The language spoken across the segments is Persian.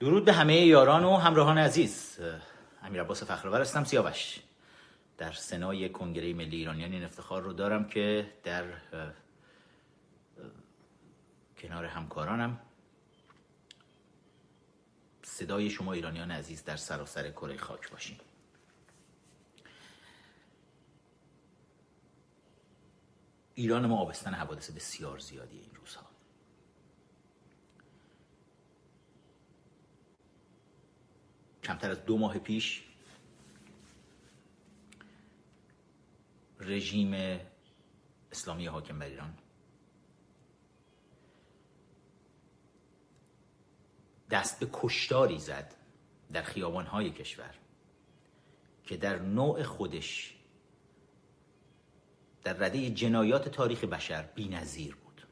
درود به همه یاران و همراهان عزیز. امیر عباس فخرآور هستم سیاوش. در سنای کنگره ملی ایرانیان این افتخار رو دارم که در کنار همکارانم صدای شما ایرانیان عزیز در سراسر کره خاک باشیم. ایران ما آبستن حوادث بسیار زیادی این روزها کمتر از دو ماه پیش رژیم اسلامی حاکم بر ایران. دست به کشتاری زد در خیابانهای کشور که در نوع خودش در رده جنایات تاریخ بشر بی نظیر بود.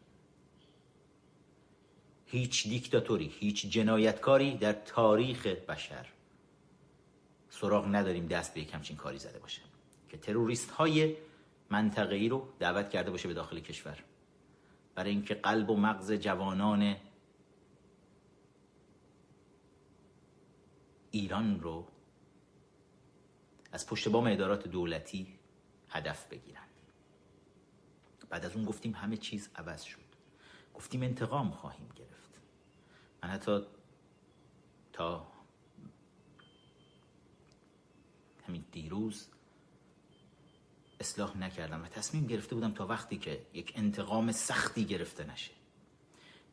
هیچ دیکتاتوری هیچ جنایتکاری در تاریخ بشر سراغ نداریم دست به یک همچین کاری زده باشه. که تروریست های منطقه ای رو دعوت کرده باشه به داخل کشور. برای اینکه قلب و مغز جوانان ایران رو از پشت بام ادارات دولتی هدف بگیرن. بعد از اون گفتیم همه چیز عوض شد. گفتیم انتقام خواهیم گرفت. من حتی تا همین دیروز اصلاح نکردم و تصمیم گرفته بودم تا وقتی که یک انتقام سختی گرفته نشه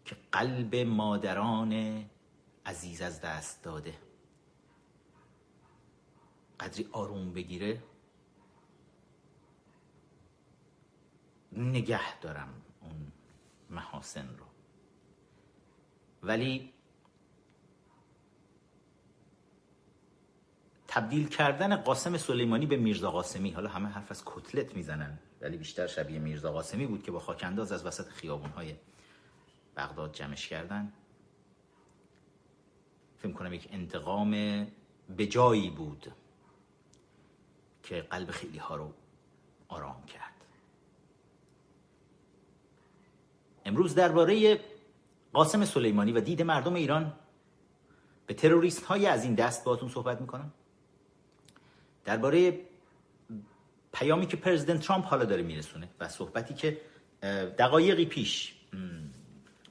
که قلب مادران عزیز از دست داده. قدری آروم بگیره. نگه دارم اون محاسن رو. ولی تبدیل کردن قاسم سلیمانی به میرزا قاسمی. حالا همه حرف از کتلت می‌زنن ولی بیشتر شبیه میرزا قاسمی بود که با خاکنداز از وسط خیابونهای بغداد جمعش کردن. فکر کنم یک انتقام به جایی بود که قلب خیلی ها رو آرام کرد. امروز درباره قاسم سلیمانی و دید مردم ایران به تروریست های از این دست باتون صحبت می‌کنم. درباره پیامی که پرزیدنت ترامپ حالا داره میرسونه و صحبتی که دقایقی پیش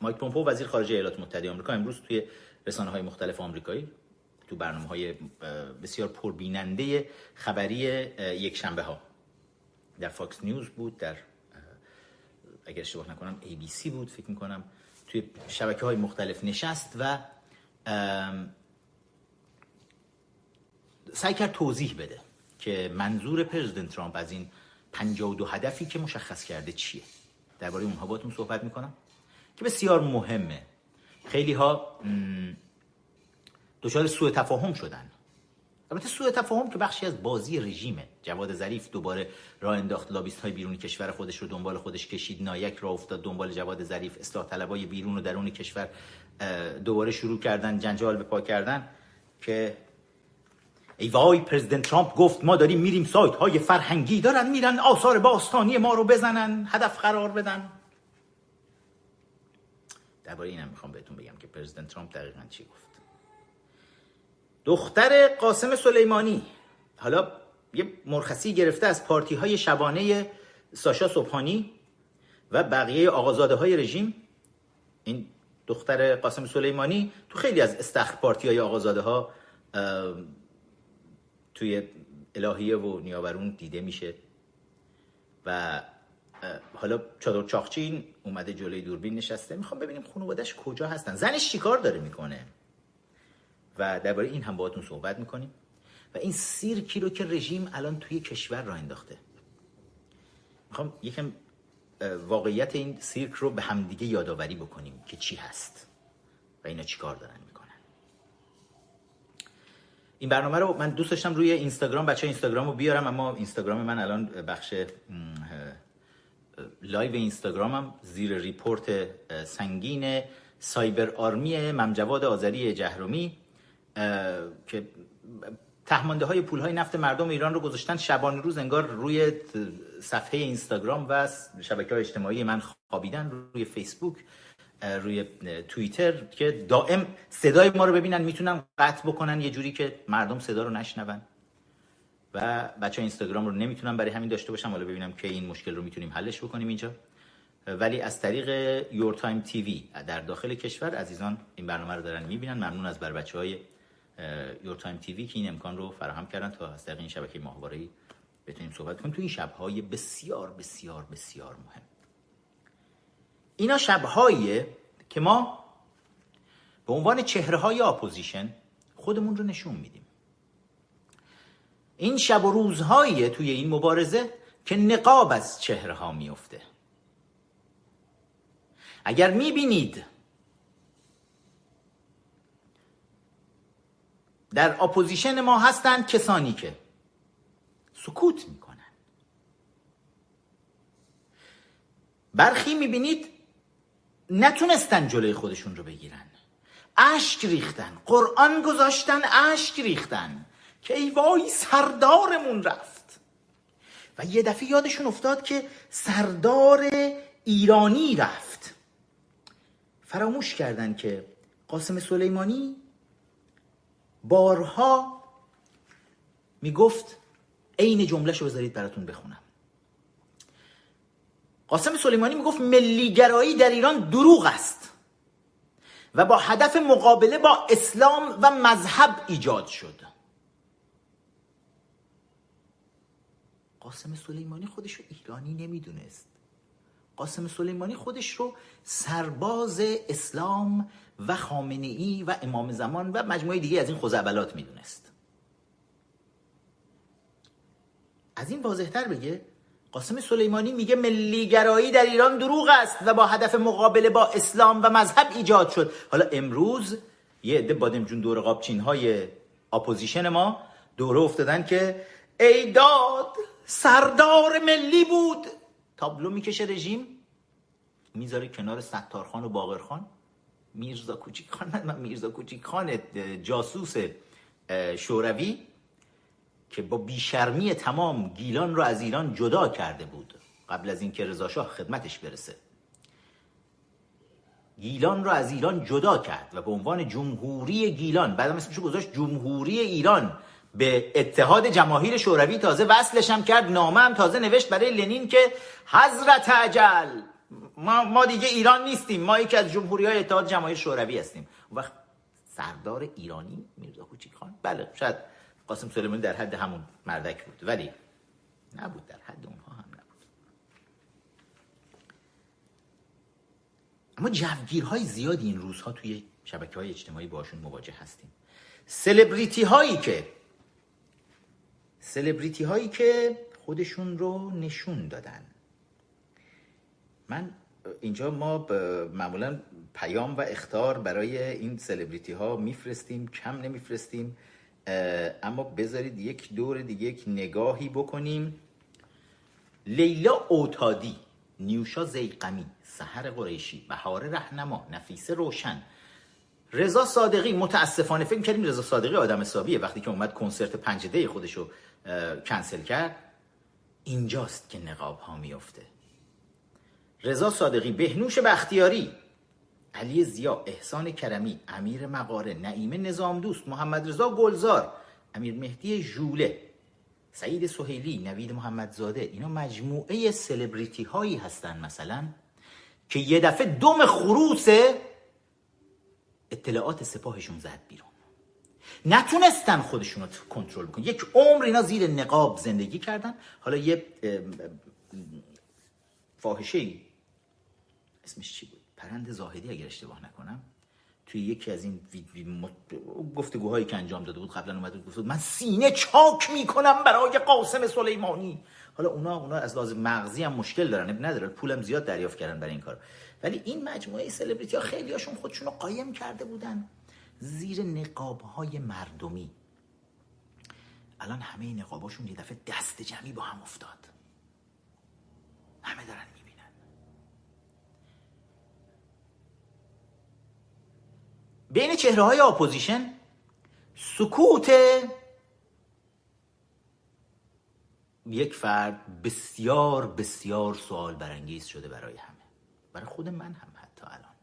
مایک پومپو وزیر خارجه ایالات متحده آمریکا امروز توی رسانه های مختلف آمریکایی تو برنامه های بسیار پربیننده خبری یک شنبه ها در فاکس نیوز بود در اگر اشتباه نکنم ABC بود فکر می‌کنم توی شبکه های مختلف نشست و سعی کرد توضیح بده که منظور پرزیدنت ترامپ از این 52 هدفی که مشخص کرده چیه. درباره اونها باتون صحبت می‌کنم که بسیار مهمه. خیلی ها دچار سوء تفاهم شدن. البته سوء تفاهم که بخشی از بازی رژیمه. جواد ظریف دوباره راه انداخت لابیست های بیرونی کشور خودش رو دنبال خودش کشید. نایک را افتاد دنبال جواد ظریف. اصلاح طلبای بیرون و درون کشور دوباره شروع کردن جنجال به پا کردن که ای وای پرزیدنت ترامپ گفت ما داریم میریم سایت های فرهنگی. دارن میرن آثار باستانی ما رو بزنن هدف قرار بدن. درباره اینم می‌خوام بهتون بگم که پرزیدنت ترامپ دقیقا چی گفت. دختر قاسم سلیمانی حالا یه مرخصی گرفته از پارتی های شبانه ساشا صبحانی و بقیه آقازاده های رژیم. این دختر قاسم سلیمانی تو خیلی از استخر پارتی های آقازاده ها توی الهیه و نیاورون دیده میشه. و حالا چادر چاخچین اومده جلوی دوربین نشسته. می‌خوام ببینیم خانوادش کجا هستن. زنش چیکار داره می‌کنه؟ و درباره این هم باهاتون صحبت می‌کنیم. و این سیرکی رو که رژیم الان توی کشور را انداخته. می‌خوام یکم واقعیت این سیرک رو به همدیگه یادآوری بکنیم که چی هست و اینا چیکار دارن. این برنامه رو من دوست داشتم روی اینستاگرام بچه اینستاگرام رو بیارم اما اینستاگرام من الان بخش live اینستاگرامم زیر report سنگین cyber army ممجواد آذری جهرومی که تهمانده های پول های نفت مردم ایران رو گذاشتن شبانه روز انگار روی صفحه اینستاگرام و شبکه های اجتماعی من خوابیدن روی فیسبوک. روی توییتر که دائم صدای ما رو ببینن می‌تونن قطع بکنن یه جوری که مردم صدا رو نشنون. و بچه اینستاگرام رو نمی‌تونن برای همین داشته باشم حالا ببینم که این مشکل رو می‌تونیم حلش بکنیم اینجا. ولی از طریق Your Time TV در داخل کشور عزیزان این برنامه رو دارن می‌بینن. ممنون از بر بچه های Your Time TV که این امکان رو فراهم کردن. تا از طریق این شبکه ماهواره‌ای بتونیم صحبت کنیم. تو این شبهای بسیار بسیار بسیار مهم. اینا شبهایی که ما به عنوان چهره های اپوزیشن خودمون رو نشون میدیم. این شب و روزهایی توی این مبارزه که نقاب از چهره ها میفته اگر می‌بینید در اپوزیشن ما هستند کسانی که سکوت می‌کنن. برخی می‌بینید نتونستن جلوی خودشون رو بگیرن. اشک ریختن. قرآن گذاشتن اشک ریختن. که ای وای سردارمون رفت. و یه دفعه یادشون افتاد که سردار ایرانی رفت. فراموش کردن که قاسم سلیمانی بارها می‌گفت عین جمله رو بذارید براتون بخونم. قاسم سلیمانی می‌گفت ملیگرایی در ایران دروغ است و با هدف مقابله با اسلام و مذهب ایجاد شد. قاسم سلیمانی خودش رو ایرانی نمی‌دونست. قاسم سلیمانی خودش رو سرباز اسلام و خامنه ای و امام زمان و مجموعه دیگه از این خزعبلات می‌دونست. از این واضحتر بگه قاسم سلیمانی میگه ملیگرایی در ایران دروغ است و با هدف مقابله با اسلام و مذهب ایجاد شد. حالا امروز یه عده بادمجون دور قاب‌چین های اپوزیشن ما دوره افتادن که ای داد سردار ملی بود. تابلو می‌کشه رژیم می‌ذاره کنار ستارخان و باقرخان. میرزا کوچیک خان من میرزا کوچیک خان جاسوس شوروی. که با بیشرمی تمام گیلان رو از ایران جدا کرده بود قبل از اینکه رضا شاه خدمتش برسه. گیلان رو از ایران جدا کرد و به عنوان جمهوری گیلان بعد اسمشو گذاشت جمهوری ایران به اتحاد جماهیر شوروی تازه وصلش هم کرد نامه هم تازه نوشت برای لنین که حضرت عجل ما, ما دیگه ایران نیستیم ما یکی از جمهوری های اتحاد جماهیر شوروی هستیم. وقت سردار ایرانی میرزا کوچیک خان بله شاید قاسم سلیمانی در حد همون مردک بود. ولی نبود در حد اونها هم نبود. اما جوگیرهای زیادی این روزها توی شبکه های اجتماعی باشون مواجه هستیم. سلبریتی هایی که سلبریتی هایی که خودشون رو نشون دادن. من اینجا ما معمولا پیام و اختار برای این سلبریتی ها میفرستیم کم نمیفرستیم. اما بذارید یک دور دیگه یک نگاهی بکنیم. لیلا اوتادی نیوشا زیقمی سحر قریشی بهار رهنما نفیسه روشن. رضا صادقی متاسفانه فکر کردیم رضا صادقی آدم حسابیه. وقتی که اومد کنسرت پنجده خودش رو کنسل کرد اینجاست که نقاب ها میفته رضا صادقی بهنوش بختیاری علی زیا احسان کرمی امیر مقاره نعیم نظام دوست محمد رضا گلزار امیر مهدی ژوله سعید سهیلی نوید محمدزاده اینا مجموعه سلبریتی هایی هستن مثلا که یه دفعه دم خروس اطلاعات سپاهشون زد بیرون. نتونستن خودشون رو کنترل کنن. یک عمر اینا زیر نقاب زندگی کردن. حالا یه فاحشه اسمش چی بود؟ پرند زاهدی اگر اشتباه نکنم توی یکی از این گفتگوهایی که انجام داده بود قبلا اومد بود گفت من سینه چاک می‌کنم برای قاسم سلیمانی. حالا اونا اونا از لازم مغزی هم مشکل دارن نداره پولم زیاد دریافت کردن برای این کار. ولی این مجموعه سلبریتی ها خیلی هاشون خودشون رو قایم کرده بودن زیر نقاب های مردمی. الان همه نقاباشون یه دفعه دست جمعی با هم افتاد همه دارن بین چهره های اپوزیشن سکوت یک فرد بسیار بسیار سوال برانگیز شده برای همه. برای خود من هم حتی الان.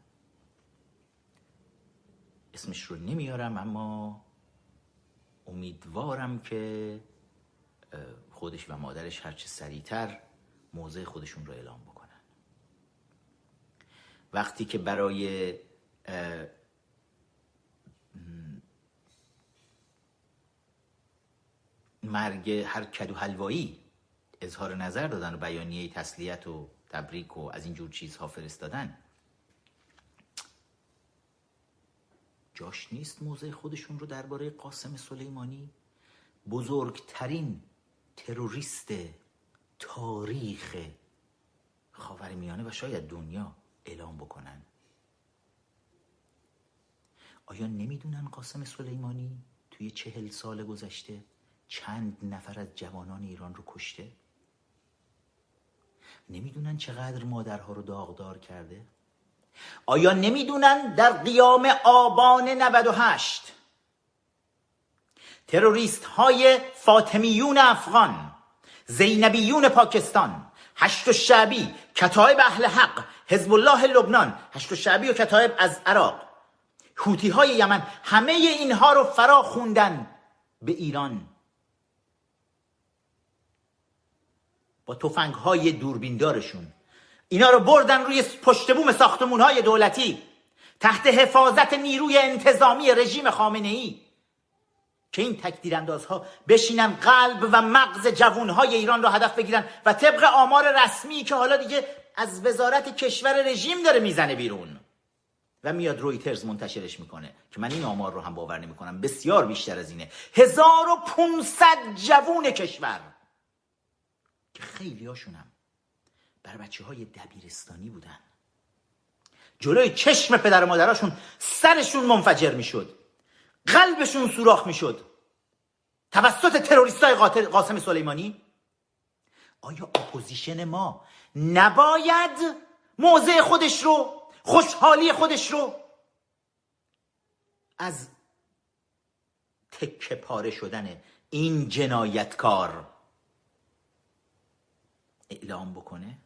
اسمش رو نمیارم اما امیدوارم که خودش و مادرش هرچه سریعتر موضع خودشون رو اعلام بکنن. وقتی که برای مرگ هر کدو حلوایی اظهار نظر دادن و بیانیه تسلیت و تبریک و از اینجور چیزها فرستادن. جاش نیست موضع خودشون رو درباره قاسم سلیمانی. بزرگترین تروریست تاریخ خاورمیانه و شاید دنیا اعلام بکنن. آیا نمی‌دونن قاسم سلیمانی توی چهل سال گذشته چند نفر از جوانان ایران رو کشته؟ نمی‌دونن چقدر مادرها رو داغدار کرده؟ آیا نمی‌دونن در قیام آبان 98 تروریست های فاطمیون افغان زینبیون پاکستان هشت و شعبی کتایب اهل حق حزب الله لبنان هشت و شعبی و کتایب از عراق حوتی های یمن همه اینها رو فرا خوندن به ایران تفنگ های دوربیندارشون. اینا رو بردن روی پشت بوم ساختمون های دولتی تحت حفاظت نیروی انتظامی رژیم خامنه ای که این ها بشینن قلب و مغز جوانهای ایران رو هدف بگیرن و طبق آمار رسمی که حالا دیگه از وزارت کشور رژیم داره می‌زنه بیرون. و میاد رویترز منتشرش می‌کنه که من این آمار رو هم باور نمی‌کنم بسیار بیشتر از اینه. 1500 جوون کشور. که خیلی هاشونم بر بچه های دبیرستانی بودن. جلوی چشم پدر و مادراشون سرشون منفجر می‌شد. قلبشون سوراخ می‌شد. توسط تروریست های قاسم سلیمانی؟ آیا اپوزیشن ما نباید موضع خودش رو خوشحالی خودش رو از تکه پاره شدن این جنایتکار اعلام بکنه؟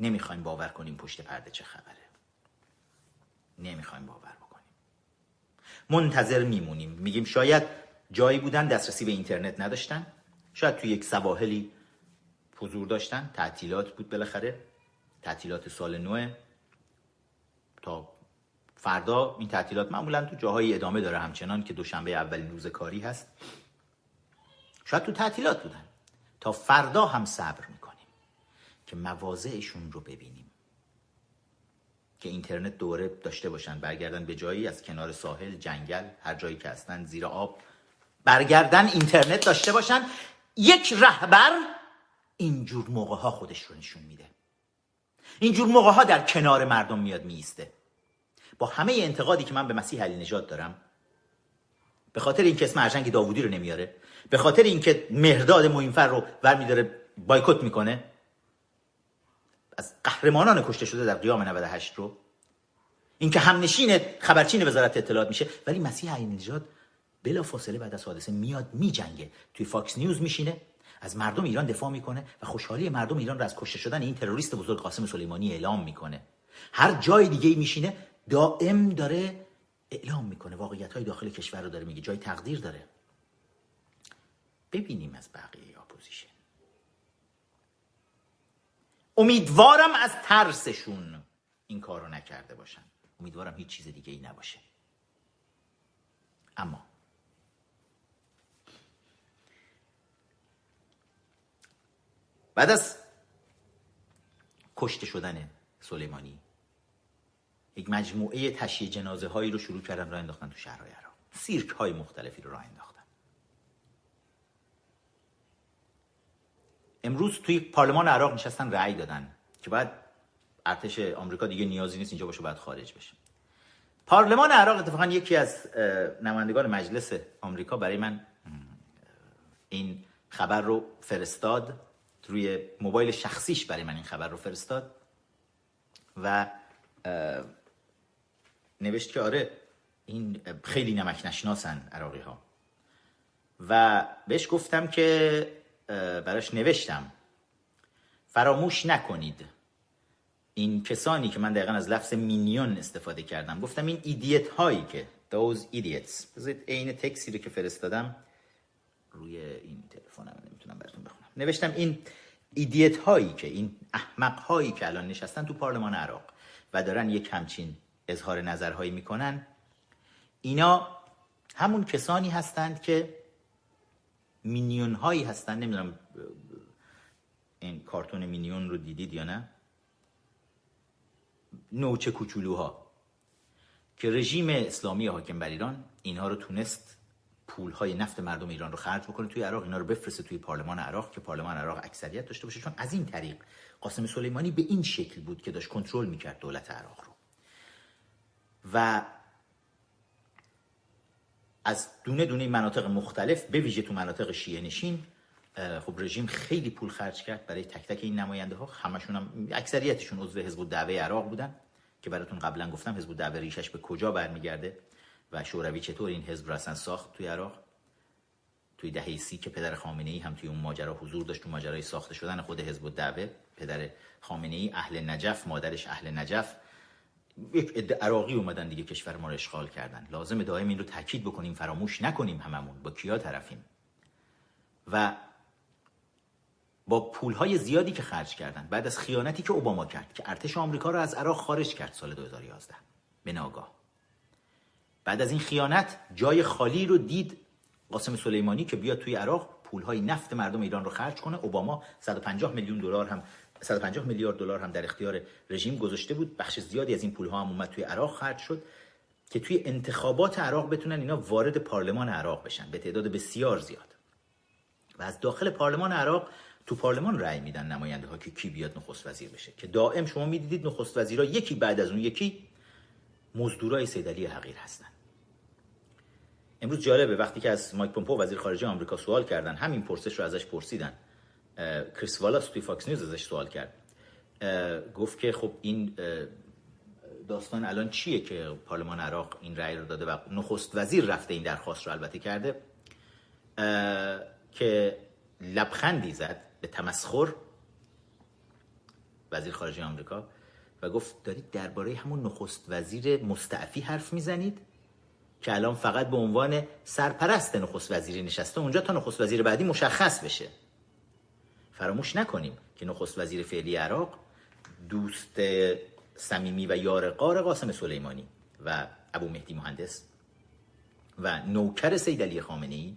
نمی‌خوایم باور کنیم پشت پرده چه خبره. نمی‌خوایم باور بکنیم. منتظر میمونیم. میگیم شاید جایی بودن دسترسی به اینترنت نداشتن. شاید توی یک سواحلی حضور داشتن. تعطیلات بود بالاخره. تعطیلات سال نو تا فردا این تعطیلات معمولا تو جاهای ادامه داره همچنان که دوشنبه اولین روز کاری هست. شاید تو تعطیلات بودن. تا فردا هم صبر می‌کنیم که مواضعشون رو ببینیم. که اینترنت دوره داشته باشن برگردن به جایی از کنار ساحل جنگل هر جایی که هستن زیر آب. برگردن اینترنت داشته باشن. یک رهبر اینجور موقع ها خودش رو نشون میده. اینجور موقع ها در کنار مردم میاد میسته با همه انتقادی که من به مسیح علی نجات دارم به خاطر اینکه اسم ارجنگ داوودی رو نمیاره به خاطر اینکه مهرداد موینفر رو ور داره بایکوت می‌کنه از قهرمانان کشته شده در قیام 98 رو اینکه همنشین خبرچین وزارت اطلاعات میشه. ولی مسیح عین نژاد بلافاصله بعد از حادثه میاد میجنگه. توی فاکس نیوز میشینه از مردم ایران دفاع می‌کنه و خوشحالی مردم ایران رو از کشته شدن این تروریست بزرگ قاسم سلیمانی اعلام می‌کنه. هر جای دیگه میشینه دائم داره اعلام می‌کنه. واقعیت های داخل کشور رو داره میگه جای تقدیر داره. ببینیم از بقیه اپوزیشن. امیدوارم از ترسشون این کار رو نکرده باشن. امیدوارم هیچ چیز دیگه ای نباشه. اما بعد از کشته شدن سلیمانی یک مجموعه تشییع جنازه هایی رو شروع کردن را انداختن تو شهرهای عراق. سیرک های مختلفی رو راه انداختن. امروز توی پارلمان عراق نشستن رأی دادن که بعد ارتش آمریکا دیگه نیازی نیست اینجا باشه باید خارج بشه. پارلمان عراق اتفاقا یکی از نمایندگان مجلس آمریکا برای من این خبر رو فرستاد روی موبایل شخصیش برای من این خبر رو فرستاد و نوشت که آره این خیلی نمک نشناسن عراقی ها و بهش گفتم که براش نوشتم. فراموش نکنید. این کسانی که من دقیقا از لفظ minion استفاده کردم. گفتم این idiot هایی که those idiots. بذارید عین تکسی رو که فرستادم روی این تلفنم نمی‌تونم براتون بخونم. نوشتم این idiot هایی که این احمق هایی که الان نشستن تو پارلمان عراق و دارن یک همچین اظهار نظرهایی می‌کنن اینا همون کسانی هستند که مینیون هایی هستند نمی‌دونم این کارتون مینیون رو دیدید یا نه؟ نوچه کوچولوها. که رژیم اسلامی حاکم بر ایران اینها رو تونست پول های نفت مردم ایران رو خرج بکنه توی عراق. اینا رو بفرسته توی پارلمان عراق که پارلمان عراق اکثریت داشته باشه. چون از این طریق قاسم سلیمانی به این شکل بود که داشت کنترل می‌کرد دولت عراق رو. و از دونه دونه مناطق مختلف به ویژه تو مناطق شیعه نشین خب رژیم خیلی پول خرج کرد برای تک تک این نماینده ها همشون هم اکثریتشون عضو حزب الدعوه عراق بودن که براتون قبلا گفتم حزب الدعوه ریشش به کجا برمیگرده و شوروی چطور این حزب اصلا ساخت توی عراق. توی دهه سی که پدر خامنه ای هم توی اون ماجرا حضور داشت تو ماجرای ساخته شدن خود حزب الدعوه. پدر خامنه ای اهل نجف مادرش اهل نجف. یک عده عراقی اومدن دیگه کشور ما رو اشغال کردن. لازم دائم این رو تاکید بکنیم فراموش نکنیم هممون. با کیا طرفیم؟ و با پولهای زیادی که خرج کردن. بعد از خیانتی که اوباما کرد که ارتش آمریکا رو از عراق خارج کرد سال 2011 به ناگاه. بعد از این خیانت جای خالی رو دید قاسم سلیمانی که بیاد توی عراق پولهای نفت مردم ایران رو خرج کنه. اوباما 150 میلیون دلار هم 150 میلیارد دلار هم در اختیار رژیم گذاشته بود. بخش زیادی از این پولها هم اومد توی عراق خرج شد که توی انتخابات عراق بتونن اینا وارد پارلمان عراق بشن. به تعداد بسیار زیاد. و از داخل پارلمان عراق تو پارلمان رأی میدن نماینده ها که کی بیاد نخست وزیر بشه. که دائم شما می‌دیدید نخست وزیرا یکی بعد از اون یکی مزدورای سیدلی حقیر هستن. امروز جالبه وقتی که از مایک پومپو وزیر خارجه آمریکا سوال کردن همین پرسش رو ازش پرسیدن. کریس والاس توی فاکس نیوز ازش سوال کرد. گفت که خب این داستان الان چیه که پارلمان عراق این رأی رو داده و نخست وزیر رفته این درخواست رو البته کرده؟ که لبخندی زد به تمسخر وزیر خارجه آمریکا و گفت دارید درباره همون نخست وزیر مستعفی حرف می‌زنید که الان فقط به عنوان سرپرست نخست وزیری نشسته اونجا تا نخست وزیر بعدی مشخص بشه. فراموش نکنیم که نخست وزیر فعلی عراق دوست صمیمی و یار قار قاسم سلیمانی و ابو مهدی مهندس و نوکر سید علی خامنه ای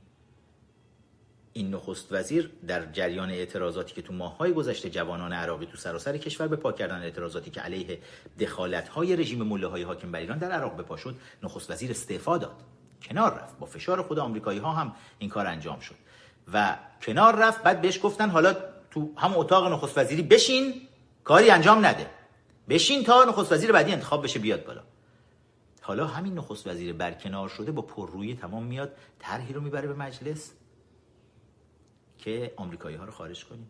این نخست وزیر در جریان اعتراضاتی که تو ماههای گذشته جوانان عراقی تو سراسر کشور به پا کردن اعتراضاتی که علیه دخالت های رژیم مله های حاکم بر ایران در عراق به پا شد نخست وزیر استعفا داد. کنار رفت. با فشار خود آمریکایی ها هم این کار انجام شد. و کنار رفت بعد بهش گفتن حالا تو هم اتاق نخست وزیری بشین کاری انجام نده. بشین تا نخست وزیر بعدی انتخاب بشه بیاد بالا. حالا همین نخست وزیر برکنار شده با پررویی تمام میاد طرحی رو می‌بره به مجلس که آمریکایی ها رو خارج کنیم.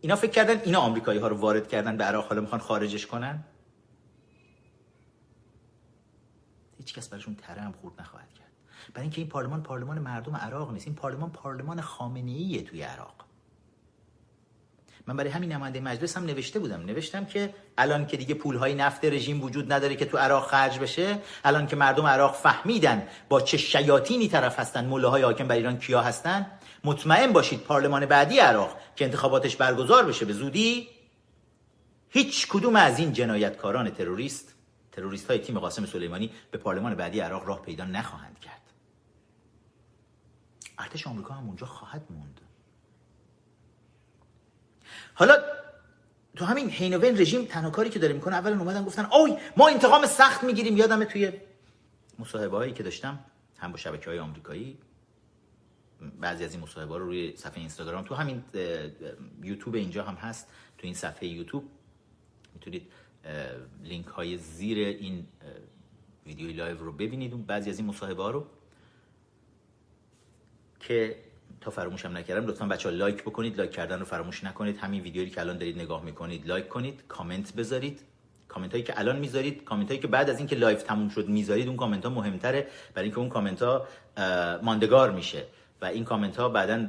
اینا فکر کردن اینا آمریکایی ها رو وارد کردن به عراق حالا می‌خوان خارجش کنن؟ هیچ کس براشون تره هم خورد نخواهد کرد. برای اینکه این پارلمان پارلمان مردم عراق نیست این پارلمان پارلمان خامنه ایه توی عراق. من برای همین نماینده مجلس هم نوشته بودم. نوشتم که الان که دیگه پولهای نفت رژیم وجود نداره که تو عراق خرج بشه الان که مردم عراق فهمیدن با چه شیاطینی طرف هستن مله های حاکم بر ایران کیا هستن مطمئن باشید پارلمان بعدی عراق که انتخاباتش برگزار بشه به زودی هیچ کدوم از این جنایتکاران تروریست تروریست های تیم قاسم سلیمانی به پارلمان بعدی عراق راه پیدا نخواهند کرد. ارتش آمریکا هم اونجا خواهد موند. حالا تو همین حین رژیم تنها که داره می‌کنه اول اومدن گفتن اوی ما انتقام سخت می‌گیریم. یادمه توی مصاحبه هایی که داشتم هم با شبکه های آمریکایی بعضی از این مصاحبه رو روی صفحه اینستاگرام تو همین یوتیوب اینجا هم هست تو این صفحه یوتیوب. می‌تونید لینک های زیر این ویدیوی live رو ببینید بعضی از این مصاحبه ها رو که تا فراموشم نکردم. لطفا بچه ها لایک بکنید لایک کردن رو فراموش نکنید. همین ویدیویی که الان دارید نگاه می‌کنید لایک کنید کامنت بذارید. کامنت هایی که الان می‌ذارید کامنت هایی که بعد از اینکه live تموم شد می‌ذارید اون کامنت ها مهمتره. برای اینکه اون کامنت ها ماندگار میشه و این کامنت ها بعدا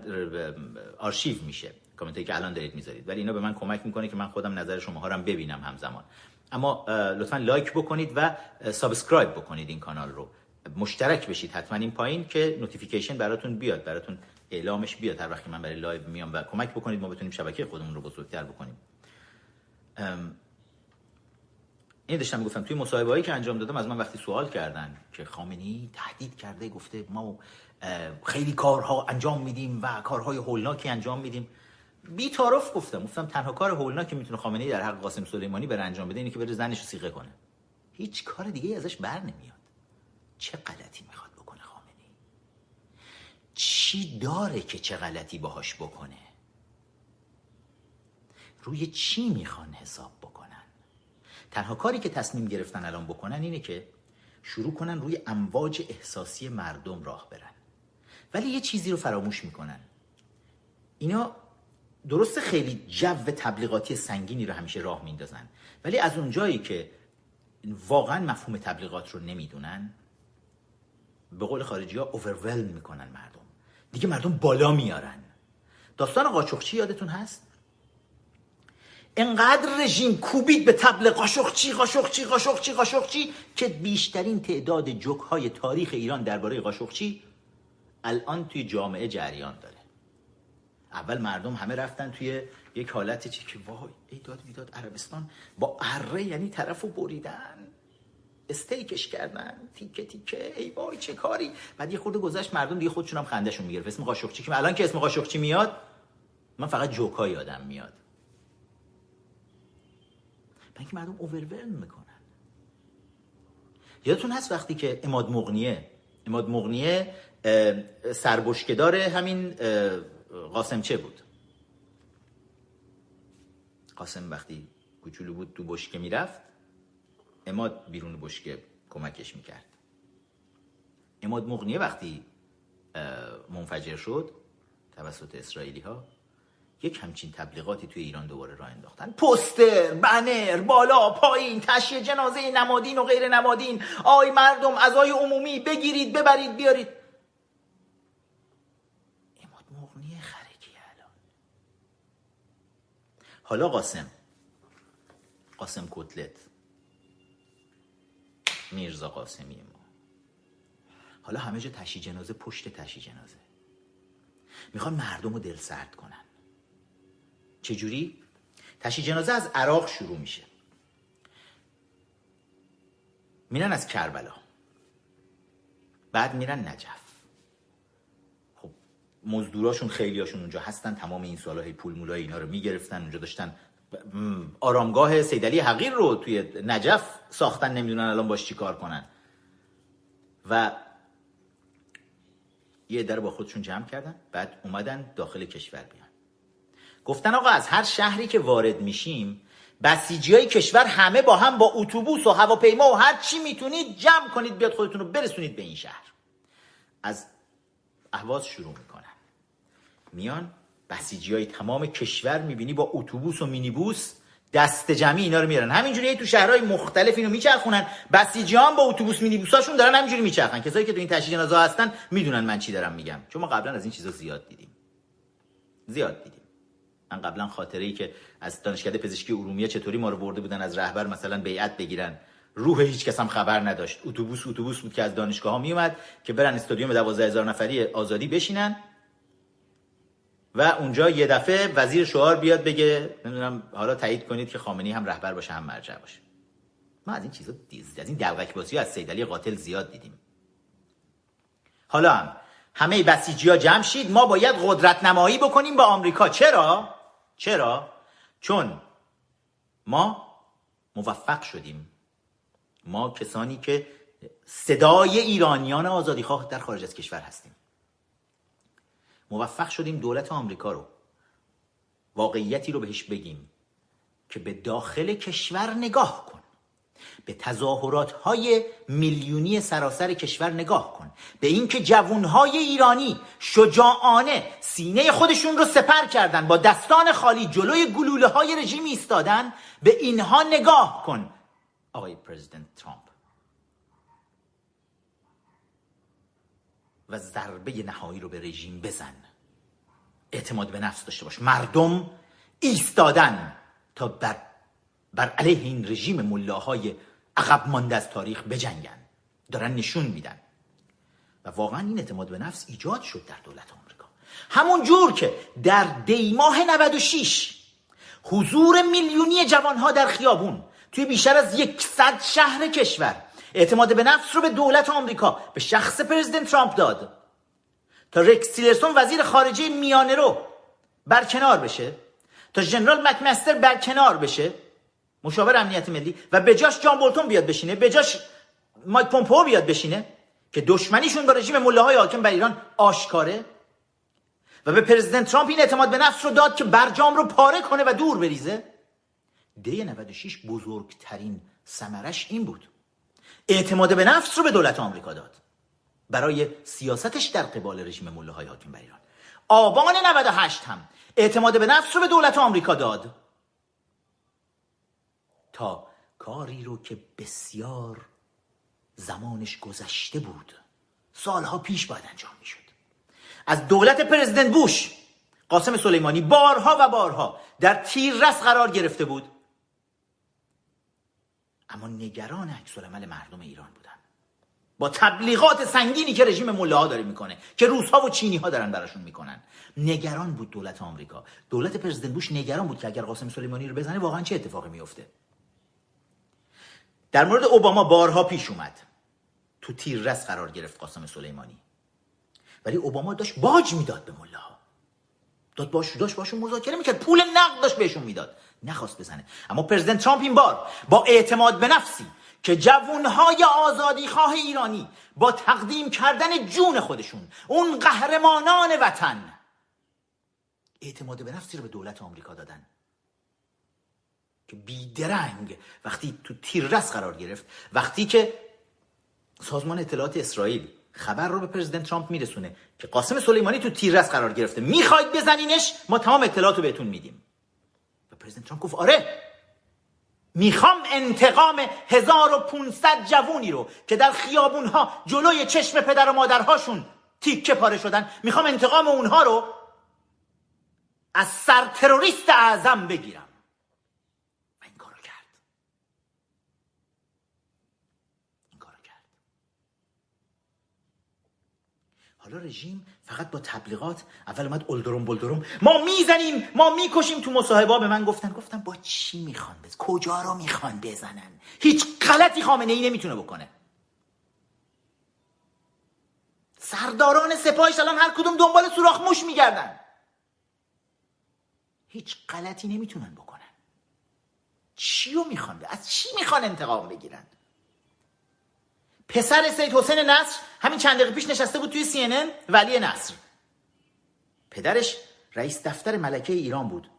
آرشیو میشه. کامنت هایی که الان دارید می‌ذارید. ولی اینا به من کمک می‌کنه که من خودم نظر شما رو ببینم همزمان. اما لطفا لایک بکنید و subscribe بکنید این کانال رو. مشترک بشید حتما این پایین که notification براتون بیاد براتون اعلامش بیاد هر وقتی من برای لایو میام و کمک بکنید ما بتونیم شبکه خودمون رو بزرگتر بکنیم. این داشتم گفتم توی مصاحبه هایی که انجام دادم از من وقتی سوال کردن که خامنه‌ای تهدید کرده گفته ما خیلی کارها انجام میدیم و کارهای هولناکی انجام میدیم. بی تعارف گفتم گفتم تنها کار هولناکی می‌تونه خامنه‌ای در حق قاسم سلیمانی بره انجام بده اینه که بره زنش سیغه کنه. هیچ کار دیگه ازش بر نمیاد. چه غلطی می‌خواد؟ چی داره که چه غلطی باهاش بکنه؟ روی چی می‌خوان حساب بکنن؟ تنها کاری که تصمیم گرفتن الان بکنن اینه که شروع کنن روی امواج احساسی مردم راه برن. ولی یه چیزی رو فراموش می‌کنن. اینا درست خیلی جو تبلیغاتی سنگینی رو همیشه راه میندازن. ولی از اون جایی که واقعا مفهوم تبلیغات رو نمی‌دونن به قول خارجی ها اوورولم می‌کنن مردم. دیگه مردم بالا میارن. داستان قاچخچی یادتون هست؟ انقدر رژیم کوبید به تبل قاشقچی قاشقچی قاشقچی قاشقچی که بیشترین تعداد جوک های تاریخ ایران درباره قاشقچی الان توی جامعه جریان داره. اول مردم همه رفتن توی یک حالت چی که وای ای داد بیداد عربستان با اره یعنی طرفو بریدن. استیکش کردن. تیکه تیکه. ای وای چه کاری؟ بعد یه خورده گذشت مردم دیگه خودشون هم خندهشون می‌گرفت. اسم قاشقچی که الان که اسم قاشقچی میاد من فقط جوکا یادم میاد. اینکه مردم اوورولم می‌کنن. یادتون هست وقتی که اماد مغنیه اماد مغنیه سربشکدار همین قاسم چه بود. قاسم وقتی کوچولو بود تو بشکه می‌رفت اماد بیرون بشکه کمکش می‌کرد. اماد مغنیه وقتی منفجر شد توسط اسرائیلی ها یک همچین تبلیغاتی توی ایران دوباره راه انداختن. پوستر بنر بالا پایین تشییع جنازه نمادین و غیر نمادین. آی مردم ازای عمومی بگیرید ببرید بیارید. اماد مغنی خرکی الان. حالا قاسم. قاسم کتلت. میرزا قاسمی ما. حالا همه جا تشییع جنازه پشت تشییع جنازه می‌خوان مردم رو دل سرد کنن. چجوری؟ تشییع جنازه از عراق شروع میشه. میرن از کربلا. بعد میرن نجف. خب مزدوراشون خیلیاشون اونجا هستن تمام این سالهای پول مولای اینا رو می‌گرفتن اونجا داشتن آرامگاه سیدلی حقیر رو توی نجف ساختن نمی‌دونن الان باش چی کار کنن. و یه در با خودشون جمع کردن بعد اومدن داخل کشور بیان. گفتن آقا از هر شهری که وارد میشیم بسیجی های کشور همه با هم با اتوبوس و هواپیما و هر چی می‌تونید جمع کنید بیاد خودتون رو برسونید به این شهر. از اهواز شروع می‌کنن. میان بسیجی های تمام کشور می‌بینی با اتوبوس و مینیبوس دست جمعی اینا رو میارن همینجوری تو شهرهای مختلف اینو میچرخونن. بسیجی با اتوبوس مینیبوساشون دارن همینجوری میچرخن. کسایی که تو این تشییع جنازه هستن می‌دونن من چی دارم میگم. چون ما قبلا از این چیزا زیاد دیدیم. زیاد دیدیم. من قبلا خاطره ای که از دانشکده پزشکی ارومیه چطوری ما رو برده بودن از رهبر مثلا بیعت بگیرن. روح هیچ کس هم خبر نداشت. اتوبوس اتوبوس بود که از دانشگاه ها میومد که برن استادیوم 12000 نفری آزادی بشینن. و اونجا یه دفعه وزیر شعار بیاد بگه نمی‌دونم حالا تایید کنید که خامنه‌ای هم رهبر باشه هم مرجع باشه. ما از این چیزا دیز از این دلغک بازی از سیدلی قاتل زیاد دیدیم. حالا هم همه بسیجی جمع شید ما باید قدرت نمایی بکنیم با آمریکا. چرا؟ چرا؟ چون ما موفق شدیم. ما کسانی که صدای ایرانیان آزادی خواه در خارج از کشور هستیم. موفق شدیم دولت آمریکا رو واقعیتی رو بهش بگیم که به داخل کشور نگاه کن به تظاهرات های میلیونی سراسر کشور نگاه کن به اینکه جوانهای ایرانی شجاعانه سینه خودشون رو سپر کردن با دستان خالی جلوی گلوله های رژیم ایستادن به اینها نگاه کن. آقای پرزیدنت ترامپ. و ضربه نهایی رو به رژیم بزن. اعتماد به نفس داشته باش. مردم ایستادن تا بر بر علیه این رژیم ملاهای عقب مانده از تاریخ بجنگن. دارن نشون میدن. و واقعا این اعتماد به نفس ایجاد شد در دولت آمریکا. همون جور که در دیماه 96 حضور میلیونی جوانها در خیابون توی بیشتر از یکصد شهر کشور اعتماد به نفس رو به دولت آمریکا به شخص پرزیدنت ترامپ داد. تا رکس تیلرسون وزیر خارجه میانه رو برکنار بشه تا جنرال مکمستر برکنار بشه مشاور امنیت ملی و بجاش جان بولتون بیاد بشینه بجاش مایک پومپو بیاد بشینه که دشمنیشون با رژیم مله حاکم بر ایران آشکاره. و به پرزیدنت ترامپ این اعتماد به نفس رو داد که برجام رو پاره کنه و دور بریزه. دی 96 بزرگترین سمرش این بود. اعتماد به نفس رو به دولت آمریکا داد. برای سیاستش در قبال رژیم مله های حاکم بر ایران. آبان 98 هم اعتماد به نفس رو به دولت آمریکا داد. تا کاری رو که بسیار زمانش گذشته بود سالها پیش باید انجام می‌شد. از دولت پرزیدنت بوش قاسم سلیمانی بارها و بارها در تیررس قرار گرفته بود. اما نگران عکس عمل مردم ایران بودن. با تبلیغات سنگینی که رژیم مله ها داره می‌کنه که روسها و چینی ها دارن براشون می‌کنن. نگران بود دولت آمریکا. دولت پرزیدنت بوش نگران بود که اگر قاسم سلیمانی رو بزنه واقعا چه اتفاقی میفته در مورد اوباما بارها پیش اومد. تو تیررس قرار گرفت قاسم سلیمانی. ولی اوباما داشت باج می‌داد به مله ها داد باش داشت باشون مذاکره می‌کرد. پول نقد داشت بهشون می‌داد. نخواست بزنه. اما پرزیدنت ترامپ این بار با اعتماد به نفسی که جوانهای آزادی خواه ایرانی با تقدیم کردن جون خودشون اون قهرمانان وطن اعتماد به نفسی رو به دولت آمریکا دادن. که بیدرنگ وقتی تو تیررس قرار گرفت وقتی که سازمان اطلاعات اسرائیل خبر رو به پرزیدنت ترامپ میرسونه که قاسم سلیمانی تو تیررس قرار گرفته. می‌خواید بزنینش؟ ما تمام اطلاعات رو بهتون میدیم. و پرزیدنت ترامپ گفت آره. می‌خوام انتقام 1500 جوونی رو که در خیابون ها جلوی چشم پدر و مادرهاشون تیکه پاره شدن می‌خوام انتقام اونها رو از سر تروریست اعظم بگیرم و این کارو کرد این کارو کرد حالا رژیم فقط با تبلیغات اول اومد اولدروم بلدروم ما می‌زنیم ما می‌کشیم تو مصاحبه. به من گفتن گفتم با چی می‌خوان بزن کجا رو می‌خوان بزنن؟ هیچ غلطی خامنه ای نمی‌تونه بکنه. سرداران سپاهش الان هر کدوم دنبال سوراخ موش میگردن. هیچ غلطی نمی‌تونن بکنن. چی رو می‌خوان؟ از چی می‌خوان انتقام بگیرن؟ پسر سید حسین نصر همین چند دقیقه پیش نشسته بود توی سی ولی نصر. پدرش رئیس دفتر ملکه ایران بود.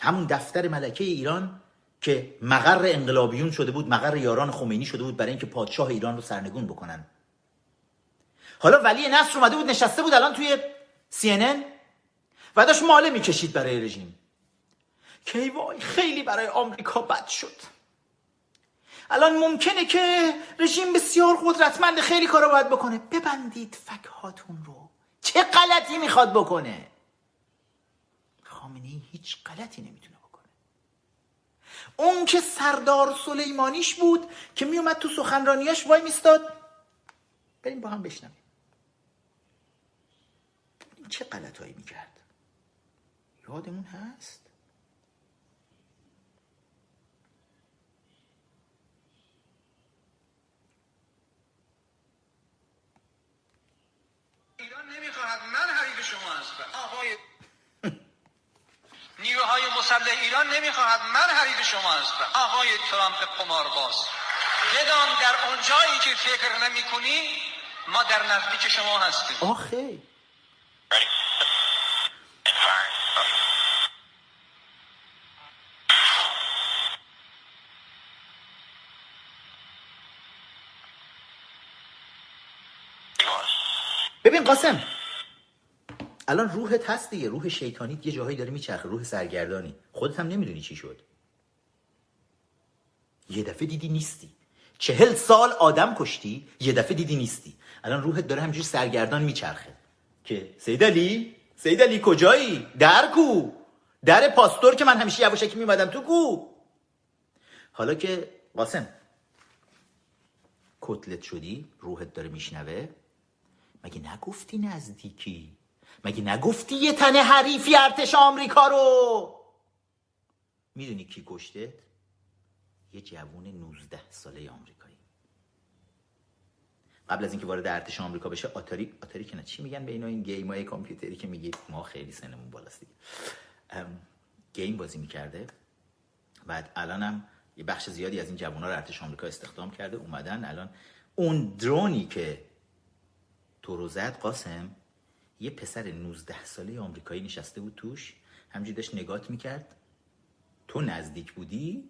همون دفتر ملکه ایران که مقر انقلابیون شده بود مقر یاران خمینی شده بود برای اینکه پادشاه ایران رو سرنگون بکنن. حالا ولی نصر اومده بود نشسته بود الان توی CNN و داشت ماله می‌کشید برای رژیم. کی وای خیلی برای آمریکا بد شد. الان ممکنه که رژیم بسیار قدرتمند خیلی کارا باید بکنه. ببندید فکهاتون رو. چه غلطی می‌خواد بکنه؟ خامنه ای هیچ غلطی نمی‌تونه بکنه. اون که سردار سلیمانیش بود که میومد تو سخنرانیاش وای میستاد. بریم با هم بشنویم. چه غلطهایی می‌کرد؟ یادمون هست؟ نمی‌خواهد من حریف شما هستم. آقای نیروهای مسلح ایران نمی‌خواهد من حریف شما هستم. آقای ترامپ قمارباز بدان در اون جایی که فکر نمی کنی ما در نزدیک شما هستیم. آخه. ببین قاسم. الان روحت هست دیگه. روح شیطانیت یه جاهایی داره میچرخه. روح سرگردانی. خودت هم نمی‌دونی چی شد. یه دفعه دیدی نیستی. چهل سال آدم کشتی یه دفعه دیدی نیستی. الان روحت داره همجور سرگردان میچرخه. که سید علی؟ کجایی؟ در کو؟ در پاستور که من همیشه یواشکی میمدم تو کو؟ حالا که قاسم کتلت شدی روحت داره میشنوه. مگه نگفتی نزدیکی؟ مگه نگفتی یه تنه حریفی ارتش آمریکا رو؟ می‌دونی کی کشتت؟ یه جوون 19 ساله آمریکایی. قبل از اینکه وارد ارتش آمریکا بشه آتاری آتاری که نه چی میگن به اینا؟ این گیم های کامپیوتری که میگی ما خیلی سنمون بالاست دیگه. گیم بازی می‌کرده. بعد الانم یه بخش زیادی از این جوونا رو ارتش آمریکا استخدام کرده. اومدن الان اون درونی که تو رو زد قاسم. یه پسر 19 ساله آمریکایی نشسته بود توش. همجوری داشت نگات می‌کرد. تو نزدیک بودی؟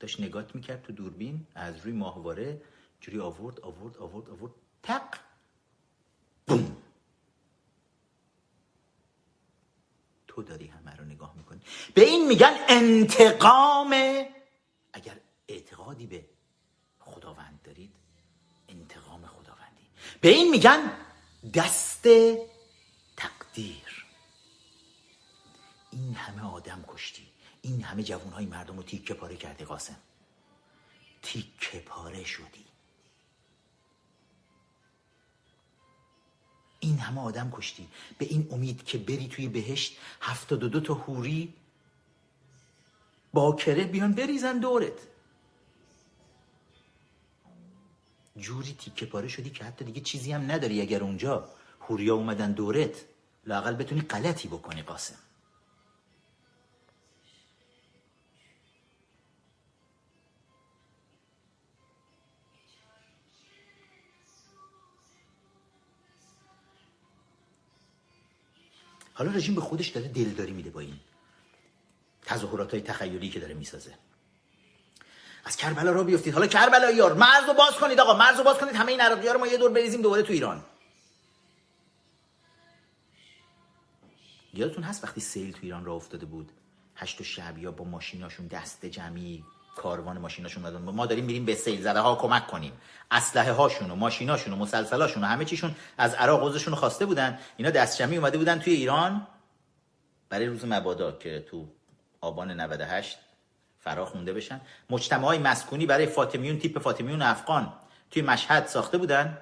داشت نگات می‌کرد تو دوربین. از روی ماهواره جوری آورد آورد آورد آورد. تق! بوم! تو داری همه رو نگاه می‌کنی. به این میگن انتقام. اگر اعتقادی به به این میگن دست تقدیر. این همه آدم کشتی این همه جوانهای مردم رو تیکه پاره کردی قاسم. تیکه پاره شدی. این همه آدم کشتی. به این امید که بری توی بهشت هفتاد و دو تا هوری باکره بیان بریزن دورت. جوری تیکه پاره شدی که حتی دیگه چیزی هم نداری اگر اونجا هوریا اومدن دورت لاقل بتونی غلطی بکنی قاسم. حالا رژیم به خودش داره دلداری میده با این تظاهرات های تخیلی که داره می‌سازه. از کربلا را بیفتید. حالا کربلا یار مرز رو باز کنید آقا مرز رو باز کنید همه این عراقی ها ما یه دور بریزیم دوباره تو ایران. یادتون هست وقتی سیل تو ایران را افتاده بود؟ هشت و شبیا با ماشیناشون دست جمعی کاروان ماشیناشون اومدن. ما داریم میریم به سیل زده ها کمک کنیم. اسلحه هاشون و ماشیناشون و مسلسلاشون و همه چیشون از عراق عضوشون خواسته بودن. اینا دست جمعی اومده بودن توی ایران. برای روز مبادا که تو آبان 98 فرا خونده بشن. مجتمع های مسکونی برای فاطمیون تیپ فاطمیون افغان توی مشهد ساخته بودن.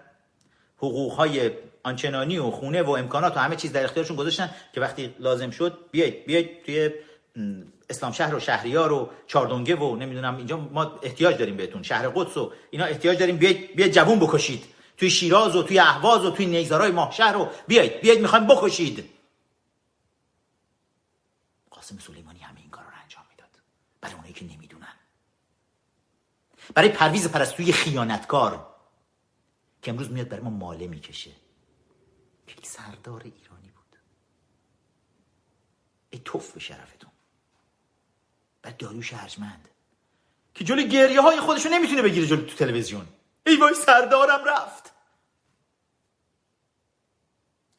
حقوق های آنچنانی و خونه و امکانات و همه چیز در اختیارشون گذاشتن که وقتی لازم شد بیاید بیاید توی اسلام شهر و شهریار و چاردونگه و نمی‌دونم اینجا ما احتیاج داریم بهتون شهر قدس و اینا احتیاج داریم بیاید بیاید جوون بکشید. توی شیراز و توی اهواز و توی نیزارای ماهشهر رو بیاید بیاید می‌خوایم بکشید. قاسم سلیمانی همه این کار رو انجام می‌داد برای اونایی که نمی‌دونن. برای پرویز پرستوی خیانتکار که امروز میاد برای ما ماله می‌کشه. یک سردار ایرانی بود. ای توف به شرفتون. بعد داریوش ارجمند. که جلوی گریه های خودشو نمی‌تونه بگیره جلوی تو تلویزیون. ای وای سردارم رفت.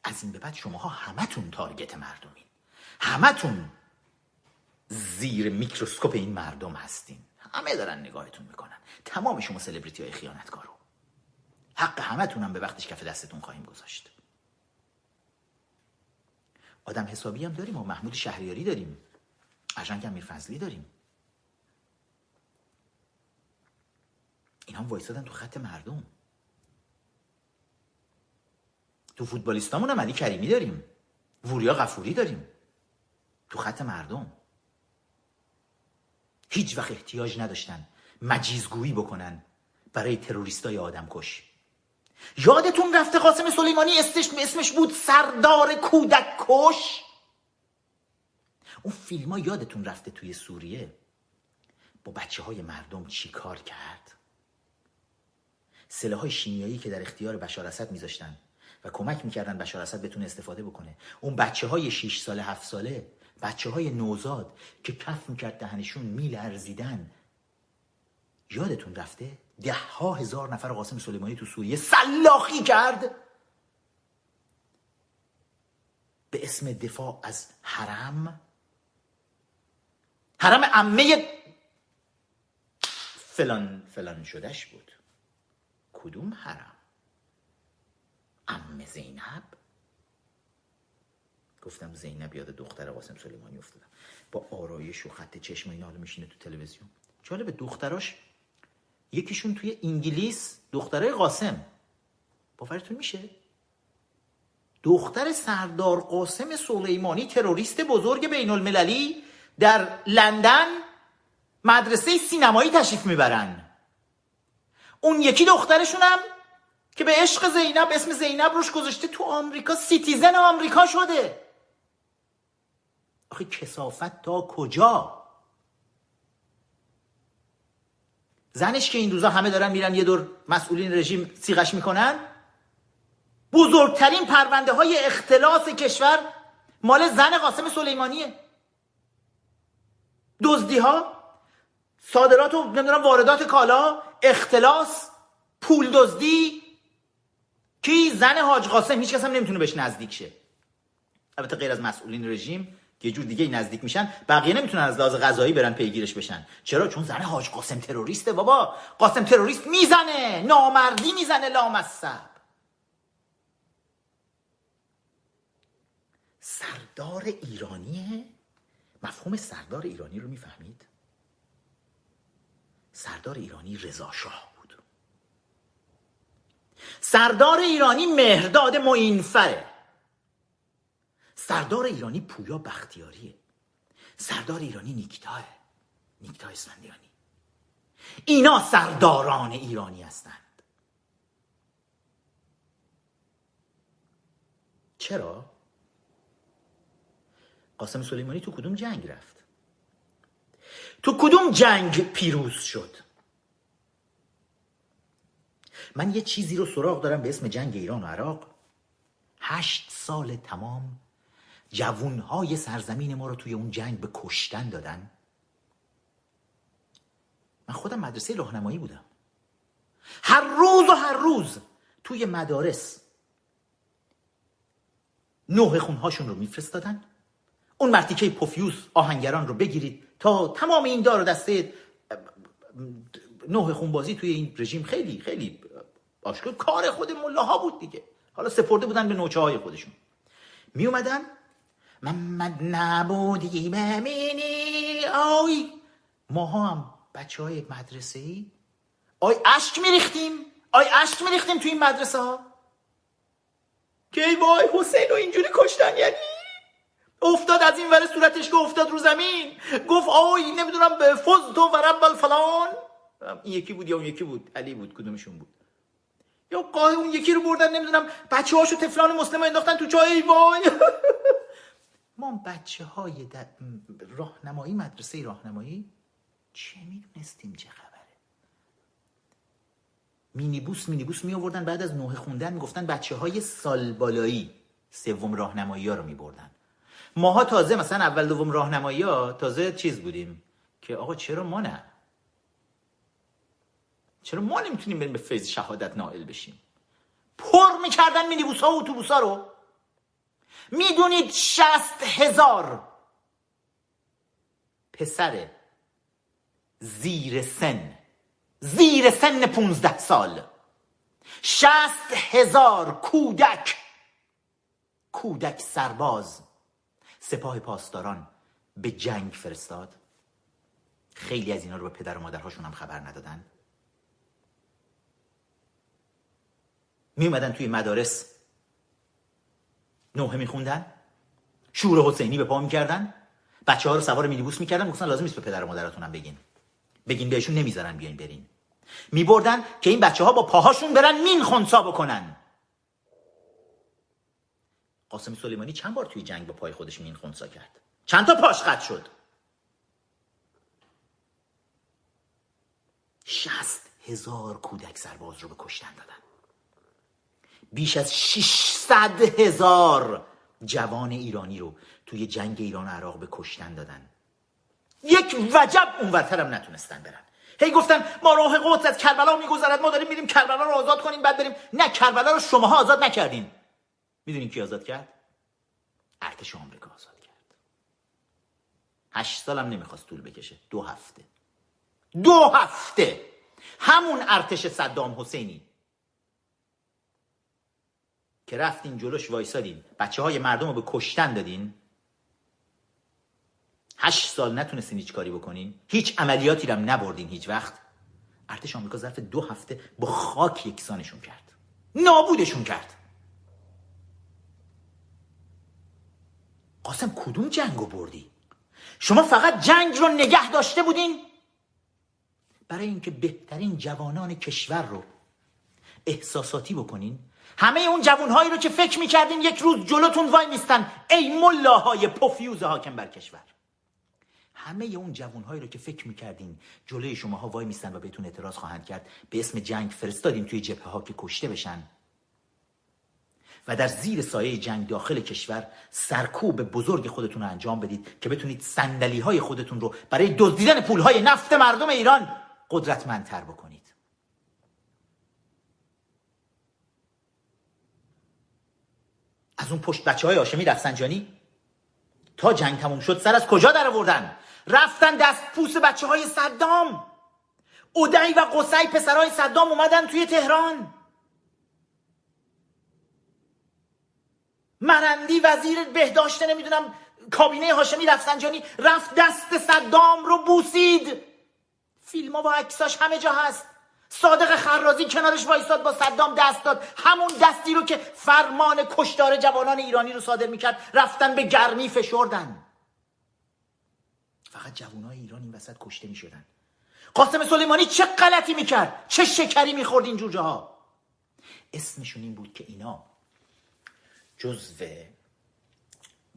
از این به بعد شماها همتون تارگت مردمین. همتون زیر میکروسکوپ این مردم هستین. همه دارن نگاهتون می‌کنن. تمام شما سلبریتی های خیانتکارو. حق همتون هم به وقتش کف دستتون خواهیم گذاشت. آدم حسابی هم داریم و محمود شهریاری داریم. ارجنگ امیر فضلی داریم. این هم وایستادن تو خط مردم. تو فوتبالیستامون هم علی کریمی داریم. وریا غفوری داریم. تو خط مردم. هیچ وقت احتیاج نداشتن مجیزگویی بکنن برای تروریستای آدم کش یادتون رفته قاسم سلیمانی اسمش بود سردار کودک کش اون فیلم ها یادتون رفته توی سوریه؟ با بچه های مردم چی کار کرد؟ سلاح های شیمیایی که در اختیار بشار اسد میذاشتن و کمک می‌کردن بشار اسد بتونه استفاده بکنه. اون بچه های 6 ساله 7 ساله بچه های نوزاد که کف می‌کرد دهنشون میلرزیدن. یادتون رفته؟ ده ها هزار نفر قاسم سلیمانی تو سوریه سلاخی کرد. به اسم دفاع از حرم. حرم امه فلان فلان شدهش بود. کدوم حرم؟ ام زینب؟ گفتم زینب یاد دختر قاسم سلیمانی افتادم. با آرایش و خط چشم اینا میشینه تو تلویزیون. جالب دختراش یکیشون توی انگلیس دختره قاسم. باورتون میشه؟ دختر سردار قاسم سلیمانی تروریست بزرگ بین المللی در لندن مدرسه سینمایی تشریف می‌برن. اون یکی دخترشون هم که به عشق زینب اسم زینب روش گذاشته تو آمریکا citizen آمریکا شده. آخه کثافت تا کجا؟ زنش که این روزا همه دارن میرن یه دور مسئولین رژیم صیغش می‌کنن؟ بزرگترین پرونده های اختلاس کشور مال زن قاسم سلیمانیه. دزدی ها صادرات و نمی‌دونم واردات کالا اختلاس پول دزدی. کی زن حاج قاسم؟ هیچ کس هم نمی‌تونه بهش نزدیک شه. البته غیر از مسئولین رژیم یه جور دیگه نزدیک میشن بقیه نمی‌تونن از لحاظ غذایی برن پیگیرش بشن. چرا؟ چون زن حاج قاسم تروریسته بابا. قاسم تروریست می‌زنه نامردی می‌زنه لامصب. سردار ایرانیه؟ مفهوم سردار ایرانی رو می‌فهمید؟ سردار ایرانی رضا شاه بود. سردار ایرانی مهرداد معینفره. سردار ایرانی پویا بختیاریه. سردار ایرانی نیکتاه نیکتاه اسفندیانی. اینا سرداران ایرانی هستند. چرا؟ قاسم سلیمانی تو کدوم جنگ رفت؟ تو کدوم جنگ پیروز شد؟ من یه چیزی رو سراغ دارم به اسم جنگ ایران و عراق. هشت سال تمام جوونهای سرزمین ما رو توی اون جنگ به کشتن دادن؟ من خودم مدرسه راهنمایی بودم. هر روز و هر روز توی مدارس نوه خونهاشون رو میفرستادن. اون مرتیکه پوفیوس آهنگران رو بگیرید تا تمام این دار و دسته نوه خونبازی توی این رژیم خیلی خیلی آشکار. کار خود ملاها بود دیگه. حالا سپرده بودن به نوچه های خودشون. می اومدن محمد نبودی ببینی. آی ما هم بچه های مدرسه ای آی اشک میریختیم. آی اشک میریختیم توی این مدرسه ها که ای وای حسین و اینجوری کشتن یعنی؟ افتاد از این ور صورتش که افتاد رو زمین. گفت آی نمی‌دونم به فز تو و رب فلان این یکی بود یا اون یکی بود؟ علی بود کدومشون بود؟ یا قاه اون یکی رو بردن نمی‌دونم. بچه هاشو تفلان مسلم انداختن تو چای وای. ما بچه های راهنمایی مدرسه راهنمایی چه می‌دونستیم چه خبره؟ مینیبوس مینیبوس می آوردن بعد از نوه خوندن می‌گفتن بچه های سال بالایی سوم راهنمایی ها رو می بردن ماها تازه مثلا اول دوم راهنمایی ها تازه چیز بودیم که آقا چرا ما نه؟ چرا ما نمی‌تونیم بریم به فیض شهادت نائل بشیم؟ پر می‌کردن مینیبوس ها و اتوبوس ها رو. می‌دونید شست هزار پسر زیر سن زیر سن پونزده سال. شست هزار کودک. کودک سرباز. سپاه پاسداران به جنگ فرستاد. خیلی از اینا رو به پدر و مادرهاشون هم خبر ندادن. می اومدن توی مدارس. نوحه میخوندن؟ شور حسینی به پا می‌کردن؟ بچه ها رو سوار مینیبوس می‌کردن؟ گفتن لازم نیست به پدر و مادرتون هم بگین. بگین بهشون نمی‌ذارن بیاین برین. میبردن که این بچه ها با پاهاشون برن مین خونسا بکنن. قاسم سلیمانی چند بار توی جنگ با پای خودش مین خونسا کرد؟ چند تا پاش قطع شد؟ شست هزار کودک سرباز رو به کشتن دادن. بیش از 600 هزار جوان ایرانی رو توی جنگ ایران و عراق به کشتن دادن. یک وجب اونورتر نتونستن برن. هی گفتن ما راه قدس از کربلا میگذرد ما داریم میریم کربلا رو آزاد کنیم بعد بریم. نه کربلا رو شماها آزاد نکردین. می‌دونین کی آزاد کرد؟ ارتش آمریکا آزاد کرد. هشت سالم نمی‌خواست طول بکشه. دو هفته. دو هفته. همون ارتش صدام حسینی. که رفتین جلوش وایسادین. بچه های مردم رو به کشتن دادین. هشت سال نتونستین هیچ کاری بکنین. هیچ عملیاتی رو نبردین هیچ وقت. ارتش آمریکا ظرف دو هفته با خاک یکسانشون کرد. نابودشون کرد. قاسم کدوم جنگو بردی؟ شما فقط جنگ رو نگه داشته بودین؟ برای اینکه بهترین جوانان کشور رو احساساتی بکنین همه اون جوانهایی رو که فکر می‌کردین یک روز جلوتون وای میستن. ای ملاهای پفیوز حاکم بر کشور. همه اون جوانهایی رو که فکر می‌کردین جلوی شماها وای میستن و بهتون اعتراض خواهند کرد به اسم جنگ فرستادیم توی جبهه ها که کشته بشن. و در زیر سایه جنگ داخل کشور سرکوب بزرگ خودتون رو انجام بدید که بتونید صندلی های خودتون رو برای دزدیدن پول های نفت مردم ایران قدرتمندتر بکنید. از اون پشت بچه های آشمی رفسنجانی؟ تا جنگ تموم شد سر از کجا در آوردن رفتن دست پوس بچه های صدام. اودعی و قصی پسرهای صدام اومدن توی تهران. مرندی وزیر بهداشت نمی‌دونم کابینه هاشمی رفسنجانی رفت دست صدام رو بوسید. فیلم ها و عکساش همه جا هست. صادق خرازی کنارش وایستاد با صدام دست داد. همون دستی رو که فرمان کشتار جوانان ایرانی رو صادر می‌کرد رفتن به گرمی فشردن. فقط جوانای ایران این وسط کشته می‌شدن. قاسم سلیمانی چه غلطی می‌کرد؟ چه شکری می‌خورد این جوجه ها؟ اسمشون این بود که اینا جزو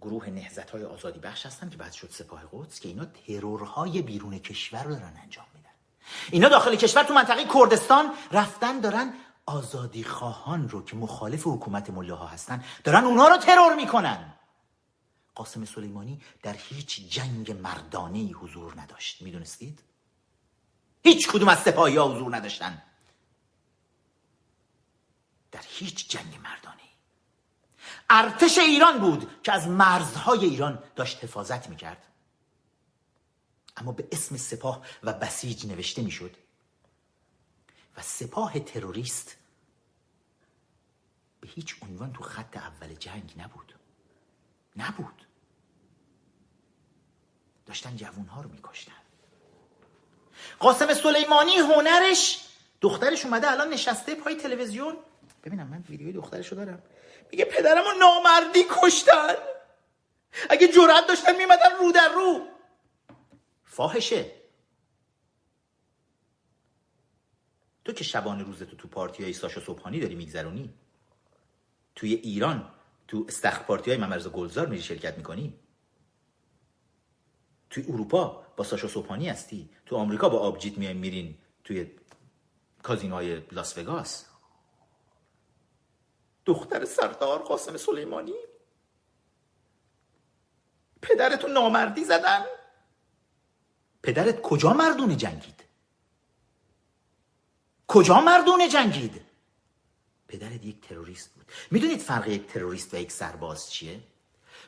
گروه نهزت های آزادی بخش هستن که بعد شد سپاه قدس که اینا ترورهای بیرون کشور رو دارن انجام اینا داخل کشور تو منطقه کردستان رفتن دارن آزادی خواهان رو که مخالف حکومت ملاها هستن دارن اونا رو ترور می‌کنن. قاسم سلیمانی در هیچ جنگ مردانه ای حضور نداشت. می‌دونستید؟ هیچ کدوم از سپاهی ها حضور نداشتن. در هیچ جنگ مردانه ای ارتش ایران بود که از مرزهای ایران داشت حفاظت می‌کرد. اما به اسم سپاه و بسیج نوشته می‌شد. و سپاه تروریست به هیچ عنوان تو خط اول جنگ نبود. نبود. داشتن جوانها رو میکشتن. قاسم سلیمانی هنرش دخترش اومده الان نشسته پای تلویزیون. ببینم من ویدیوی دخترش رو دارم. میگه پدرمو نامردی کشتن. اگه جرأت داشتن میمدن رو در رو. فاحشه. تو که شبانه روزتو تو پارتی های ساشا صبحانی داری میگذرونی؟ توی ایران تو استخ پارتی های ممرز گلزار میری شرکت می‌کنی؟ توی اروپا با ساشا صبحانی هستی؟ تو آمریکا با آبجیت میای میرین توی کازینوهای لاس وگاس؟ دختر سردار قاسم سلیمانی؟ پدرتو نامردی زدن؟ پدرت کجا مردونه جنگید؟ کجا مردونه جنگید؟ پدرت یک تروریست بود. می‌دونید فرق یک تروریست و یک سرباز چیه؟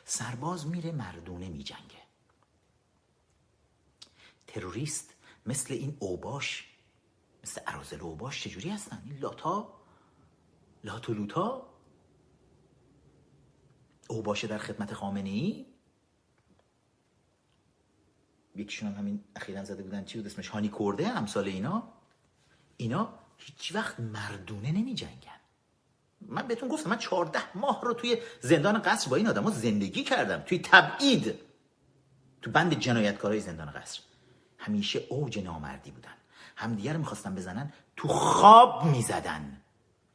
سرباز میره مردونه میجنگه. تروریست مثل این اوباش مثل ارازل اوباش چجوری هستن؟ این لاتا؟ لات و لوتا اوباشه در خدمت خامنه ای یکیشون هم همین اخیرا زده بودن. چی بود اسمش؟ هانی کرده امثال اینا. اینا هیچ وقت مردونه نمی جنگن من بهتون گفتم من چهارده ماه رو توی زندان قصر با این آدم زندگی کردم. توی تبعید. تو بند جنایتکارای زندان قصر. همیشه اوج نامردی بودن. همدیگه رو می‌خواستن بزنن تو خواب می‌زدن.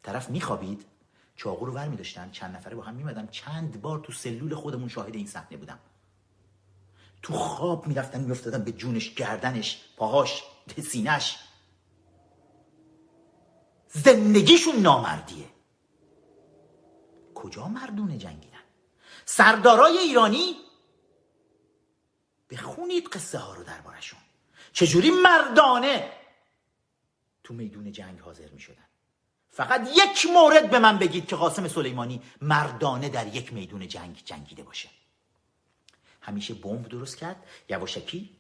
طرف میخوابید چاقو رو ور میداشتن. چند نفره با هم میمدن چند بار تو سلول خودمون شاهد این صحنه بودم. تو خواب می‌رفتن میافتادن به جونش گردنش پاهاش سینش زندگیشون نامردیه. کجا مردونه جنگیدن؟ سردارای ایرانی؟ بخونید قصه ها رو دربارشون چجوری مردانه تو میدون جنگ حاضر می شدن فقط یک مورد به من بگید که قاسم سلیمانی مردانه در یک میدون جنگ جنگیده باشه. همیشه بمب درست کرد. یواشکی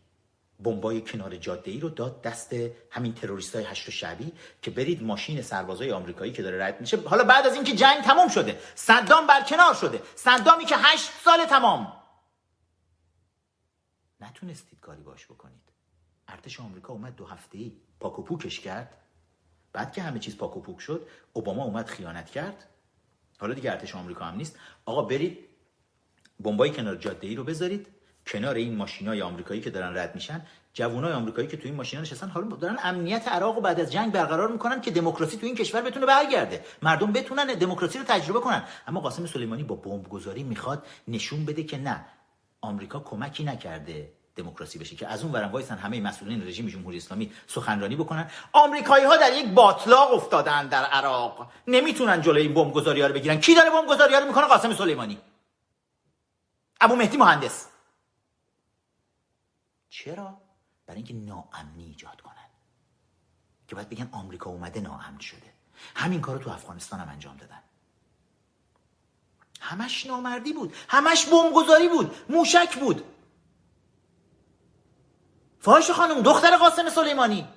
بمبای کنار جاده ای رو داد دست همین تروریست های هشت شعبی که برید ماشین سربازای آمریکایی که داره رد میشه. حالا بعد از اینکه جنگ تموم شده صدام برکنار شده. صدامی که هشت سال تمام. نتونستید کاری باش بکنید. ارتش آمریکا اومد دو هفته ای پاک و پوکش کرد. بعد که همه چیز پاک و پوک شد اوباما اومد خیانت کرد. حالا دیگه ارتش آمریکا هم نیست. آقا برید بمبای کنار جاده ای رو بذارید. کنار این ماشینای آمریکایی که دارن رد میشن جوانای آمریکایی که تو این ماشینا نشستن حالا دارن امنیت عراق و بعد از جنگ برقرار می‌کنن که دموکراسی تو این کشور بتونه برگرده. مردم بتونن دموکراسی رو تجربه کنن. اما قاسم سلیمانی با بمب گذاری می‌خواد نشون بده که نه آمریکا کمکی نکرده دموکراسی بشه که از اون ورم وایسن همه مسئولین رژیم جمهوری اسلامی سخنرانی بکنن. آمریکایی ها در یک باطلاق افتادن در عراق. نمی‌تونن جلوی این بمب گذاری ها رو بگیرن. کی داره بمب گذاری ها رو می‌کنه؟ قاسم سلیمانی. ابو مهدی مهندس. چرا؟ برای اینکه ناامنی ایجاد کنن. که باید بگن آمریکا اومده ناامن شده. همین کارو تو افغانستان هم انجام دادن. همش نامردی بود. همش بمبگذاری بود. موشک بود. فاحش خانم دختر قاسم سلیمانی.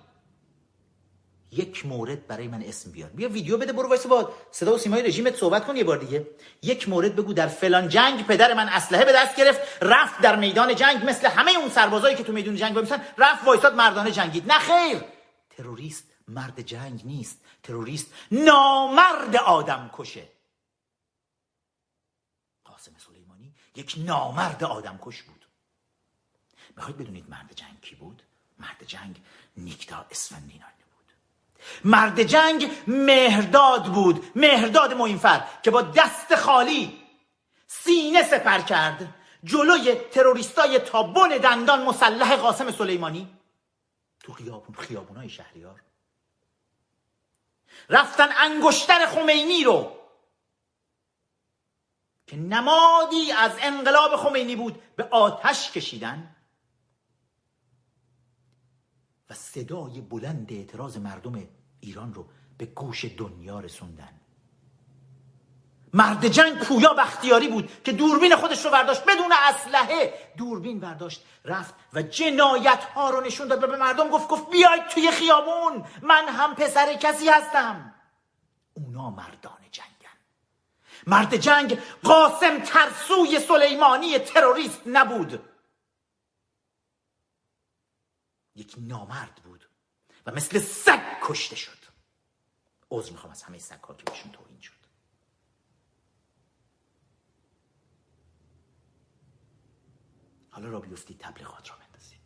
یک مورد برای من اسم بیار. بیا ویدیو بده برو وایس با صدا و سیمای رژیمت صحبت کن یه بار دیگه. یک مورد بگو در فلان جنگ پدر من اسلحه به دست گرفت رفت در میدان جنگ مثل همه اون سربازایی که تو میدون جنگ وایسن رفت وایساد مردانه جنگید. نه خیر. تروریست مرد جنگ نیست. تروریست نامرد آدم کشه. قاسم سلیمانی یک نامرد آدم کش بود. می‌خواید بدونید مرد جنگ کی بود؟ مرد جنگ نیکتا اسفندینانی. مرد جنگ مهرداد بود مهرداد موینفر که با دست خالی سینه سپر کرد. جلوی تروریستای تابون دندان مسلح قاسم سلیمانی. تو خیابون خیابونای شهریار. رفتن انگشتر خمینی رو. که نمادی از انقلاب خمینی بود به آتش کشیدن. صدای بلند اعتراض مردم ایران رو به گوش دنیا رسوندن. مرد جنگ پویا بختیاری بود که دوربین خودش رو برداشت بدون اسلحه. دوربین برداشت رفت و جنایت ها رو نشون داد و به مردم گفت گفت بیاید توی خیابون من هم پسر کسی هستم. اونا مردان جنگن. مرد جنگ قاسم ترسوی سلیمانی تروریست نبود. یک نامرد بود و مثل سگ کشته شد. عذر می‌خوام از همه سگ ها که بهشون توهین شد. حالا را بیفتید تبلیغات را بندازید.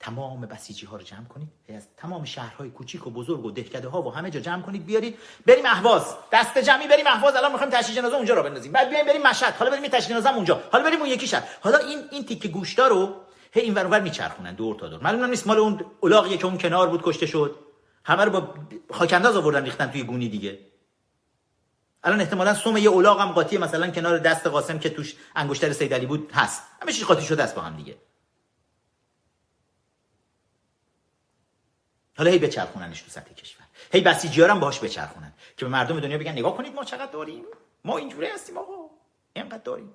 تمام بسیجی ها رو جمع کنید. از تمام شهرهای کوچیک و بزرگ و دهکده ها و همه جا جمع کنید بیارید. بریم اهواز. دست جمعی بریم اهواز. الان می‌خوایم تشییع جنازه اونجا را بندازیم. بعد بیایم بریم مشهد. حالا بریم تشییع جنازه اونجا. حالا بریم اون یکی شهر. حالا این این تیکه گوشتا رو هی این ور میچرخونن دور تا دور. معلوم نیست مال اون الاغیه که اون کنار بود کشته شد. همه رو با خاکنداز آوردن ریختن توی گونی دیگه. الان احتمالا سوم یه الاغ هم قاطی مثلا کنار دست قاسم که توش انگشتر سید علی بود هست. همه چیز قاطی شده است با هم دیگه. حالا هی بچرخوننش تو سطح کشور. هی بسیجی‌ها هم باهاش بچرخونن که به مردم دنیا بگن نگاه کنید ما چقدر داریم؟ ما اینجوری هستیم آقا. اینقدر داریم.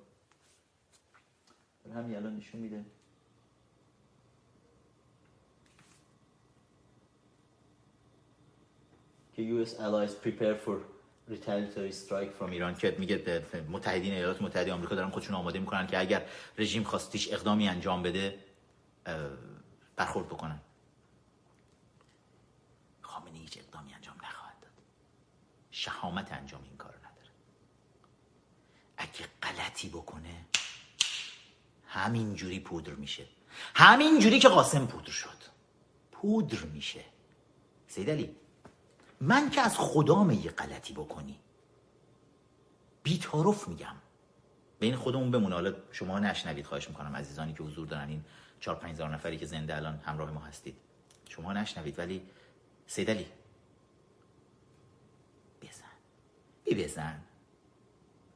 همین الان نشون میده. که US allies prepare for retaliatory strike from ایران که میگه متحدین ایالات متحده آمریکا دارن خودشون آماده می‌کنن که اگر رژیم خواستیش اقدامی انجام بده برخورد بکنن. خامنه هیچ اقدامی انجام نخواهد داد. شهامت انجام این کار نداره. اگه غلطی بکنه همین جوری پودر میشه. همین جوری که قاسم پودر شد. پودر میشه. سید علی من که از خدام یه غلطی بکنی. بیتارف میگم. بین خودمون بمونه. حالا شما نشنوید خواهش می‌کنم. عزیزانی که حضور دارن این چهار پنج نفری که زنده الان همراه ما هستید. شما نشنوید ولی سیدلی بزن. بی بزن.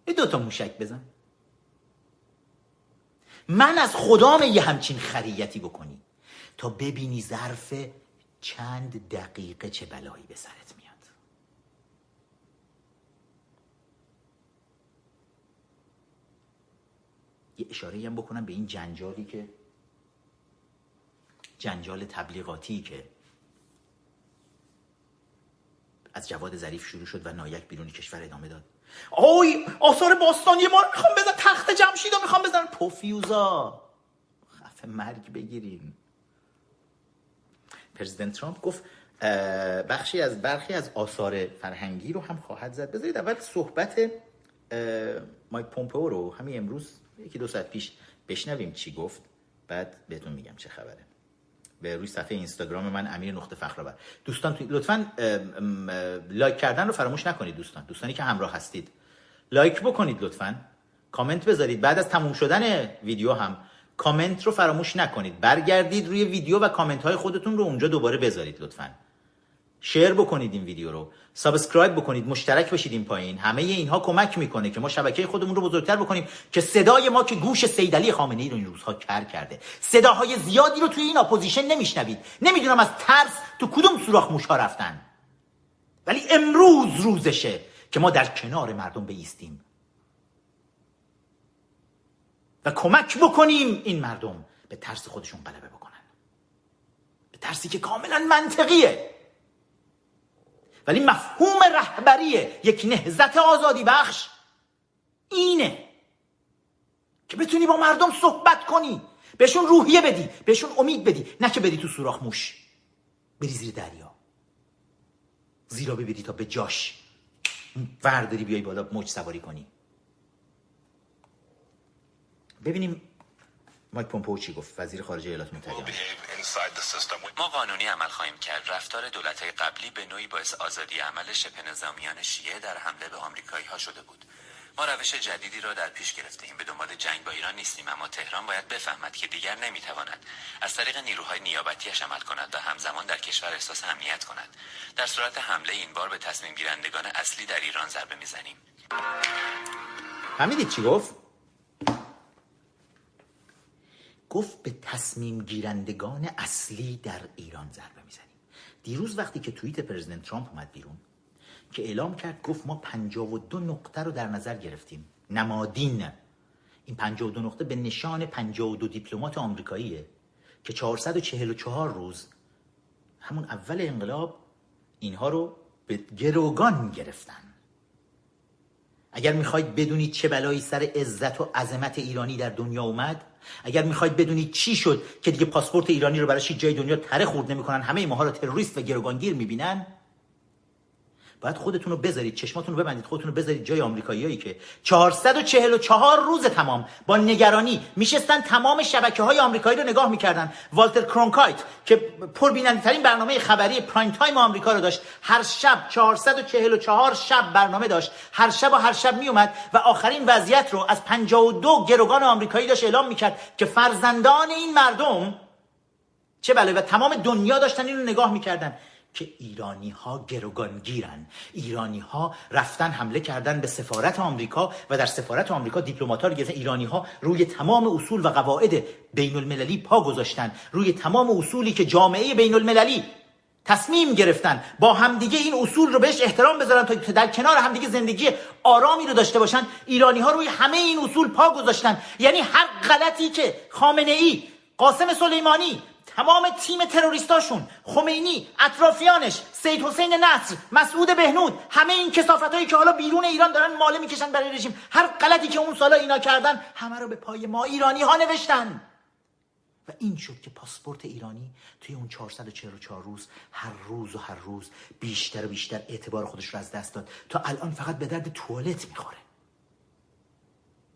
بی دوتا موشک بزن. من از خدام یه همچین خریتی بکنی. تا ببینی ظرف چند دقیقه چه بلایی به سرت میاد؟ یه اشاره هم بکنم به این جنجالی که جنجال تبلیغاتی که از جواد ظریف شروع شد و نایک بیرون کشور ادامه داد. آی آثار باستانی ما می‌خوام بزن تخت جمشید رو می‌خوام بزن پوفیوزا تصمیم مرگ بگیرین. پرزیدنت ترامپ گفت بخشی از برخی از آثار فرهنگی رو هم خواهد زد. بذارید اول صحبت مایک پومپئو رو همین امروز یکی دو ساعت پیش بشنویم چی گفت بعد بهتون میگم چه خبره. به روی صفحه اینستاگرام من امیر نقطه فخرآور. دوستان لطفا لایک کردن رو فراموش نکنید دوستان. دوستانی که همراه هستید. لایک بکنید لطفا. کامنت بذارید. بعد از تموم شدن ویدیو هم کامنت رو فراموش نکنید. برگردید روی ویدیو و کامنت های خودتون رو اونجا دوباره بذارید لطفا. share بکنید این ویدیو رو. subscribe بکنید. مشترک بشید این پایین. همه اینها کمک می‌کنه که ما شبکه خودمون رو بزرگتر بکنیم که صدای ما که گوش سیدعلی خامنه ای رو این روزها کر کرده. صداهای زیادی رو توی این اپوزیشن نمیشنوید. نمی‌دونم از ترس تو کدوم سوراخ موشها رفتن. ولی امروز روزشه که ما در کنار مردم بیستیم. و کمک بکنیم این مردم به ترس خودشون غلبه بکنن. به ترسی که کاملا منطقیه. ولی مفهوم رهبری یک نهزت آزادی بخش اینه که بتونی با مردم صحبت کنی. بهشون روحیه بدی بهشون امید بدی. نه که بدی تو سوراخ موش. بری زیر دریا. زیرا ببری تا به جاش. ورداری بیای بالا موج سواری کنی. ببینیم مایک پومپو چی گفت. وزیر خارجه ایالات متحده. ما قانونی عمل خواهیم کرد. رفتار دولت قبلی به نوعی باعث آزادی عمل شبه نظامیان شیعه در حمله به آمریکایی ها شده بود. ما روش جدیدی را در پیش گرفته ایم به دنبال جنگ با ایران نیستیم اما تهران باید بفهمد که دیگر نمی‌تواند از طریق نیروهای نیابتیش عمل کند و همزمان در کشور احساس امنیت کند. در صورت حمله این بار به تصمیم گیرندگان اصلی در ایران ضربه می‌زنیم. فهمیدید چی گفت؟ گفت به تصمیم گیرندگان اصلی در ایران ضربه می‌زنیم. دیروز وقتی که توییت پرزیدنت ترامپ اومد بیرون که اعلام کرد گفت ما 52 نقطه رو در نظر گرفتیم. نمادین. این 52 نقطه به نشان 52 دیپلمات آمریکاییه که 444 روز همون اول انقلاب اینها رو به گروگان گرفتن. اگر می‌خواید بدونید چه بلایی سر عزت و عظمت ایرانی در دنیا اومد اگر می‌خواید بدونید چی شد که دیگه پاسپورت ایرانی رو براش جای دنیا تره خورد نمی‌کنن همه ماها رو تروریست و گروگانگیر می‌بینن باید خودتون رو بذارید چشماتون رو ببندید خودتون رو بذارید جای آمریکاییایی که 444 روز تمام با نگرانی میشستن تمام شبکه های آمریکایی رو نگاه می‌کردن. والتر کرونکایت که پربیننده ترین برنامه خبری پرایم تایم آمریکا رو داشت هر شب 444 شب برنامه داشت هر شب و هر شب میومد و آخرین وضعیت رو از 52 گروگان آمریکایی داشت اعلام می‌کرد که فرزندان این مردم چه بله و تمام دنیا داشتن این رو نگاه می‌کردن. که ایرانی ها گروگانگیرن. ایرانی ها رفتن حمله کردن به سفارت آمریکا و در سفارت آمریکا دیپلمات ها رو گرفتن. ایرانی ها روی تمام اصول و قواعد بین المللی پا گذاشتن. روی تمام اصولی که جامعه بین المللی تصمیم گرفتن با همدیگه این اصول رو بهش احترام بذارن تا در کنار همدیگه زندگی آرامی رو داشته باشن. ایرانی ها روی همه این اصول پا گذاشتن. یعنی هر غلطی که خامنه ای قاسم سلیمانی تمام تیم تروریستاشون خمینی اطرافیانش سید حسین نصر مسعود بهنود همه این کسافت هایی که حالا بیرون ایران دارن ماله می‌کشن برای رژیم. هر غلطی که اون سالا اینا کردن همه رو به پای ما ایرانی ها نوشتن. و این شد که پاسپورت ایرانی توی اون 444 روز هر روز و هر روز بیشتر و بیشتر اعتبار خودش رو از دست داد. تا الان فقط به درد توالت می‌خوره.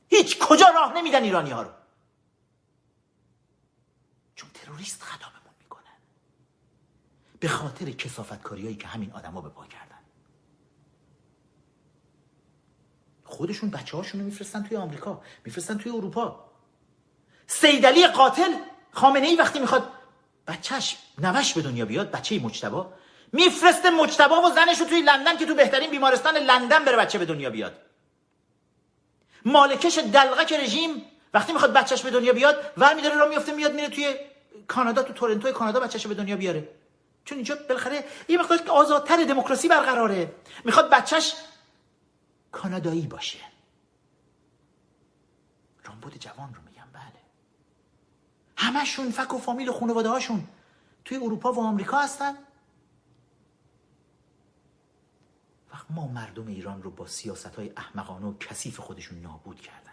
هیچ کجا راه نمیدن ایرانی ها رو چون تروریست خداممون می‌کنن. به خاطر کسافت کاریایی که همین آدما به پا کردن. خودشون بچه هاشون رو میفرستن توی آمریکا میفرستن توی اروپا. سیدلی قاتل خامنه ای وقتی می‌خواد بچهش نوش به دنیا بیاد بچه مجتبا میفرسته مجتبا و زنش رو توی لندن که تو بهترین بیمارستان لندن بره بچه به دنیا بیاد. مالکش دلغک رژیم وقتی می‌خواد بچهش به دنیا بیاد ور میداره را میفته میاد میره توی کانادا تو تورنتو کانادا بچهش به دنیا بیاره. چون اینجا بالاخره یه مقدار آزادتر دموکراسی برقراره. می‌خواد بچهش کانادایی باشه. رامبد جوان رو میگم بله. همشون فک و فامیل و خانواده هاشون توی اروپا و آمریکا هستن. وقت ما مردم ایران رو با سیاست های احمقانه و کثیف خودشون نابود کردن.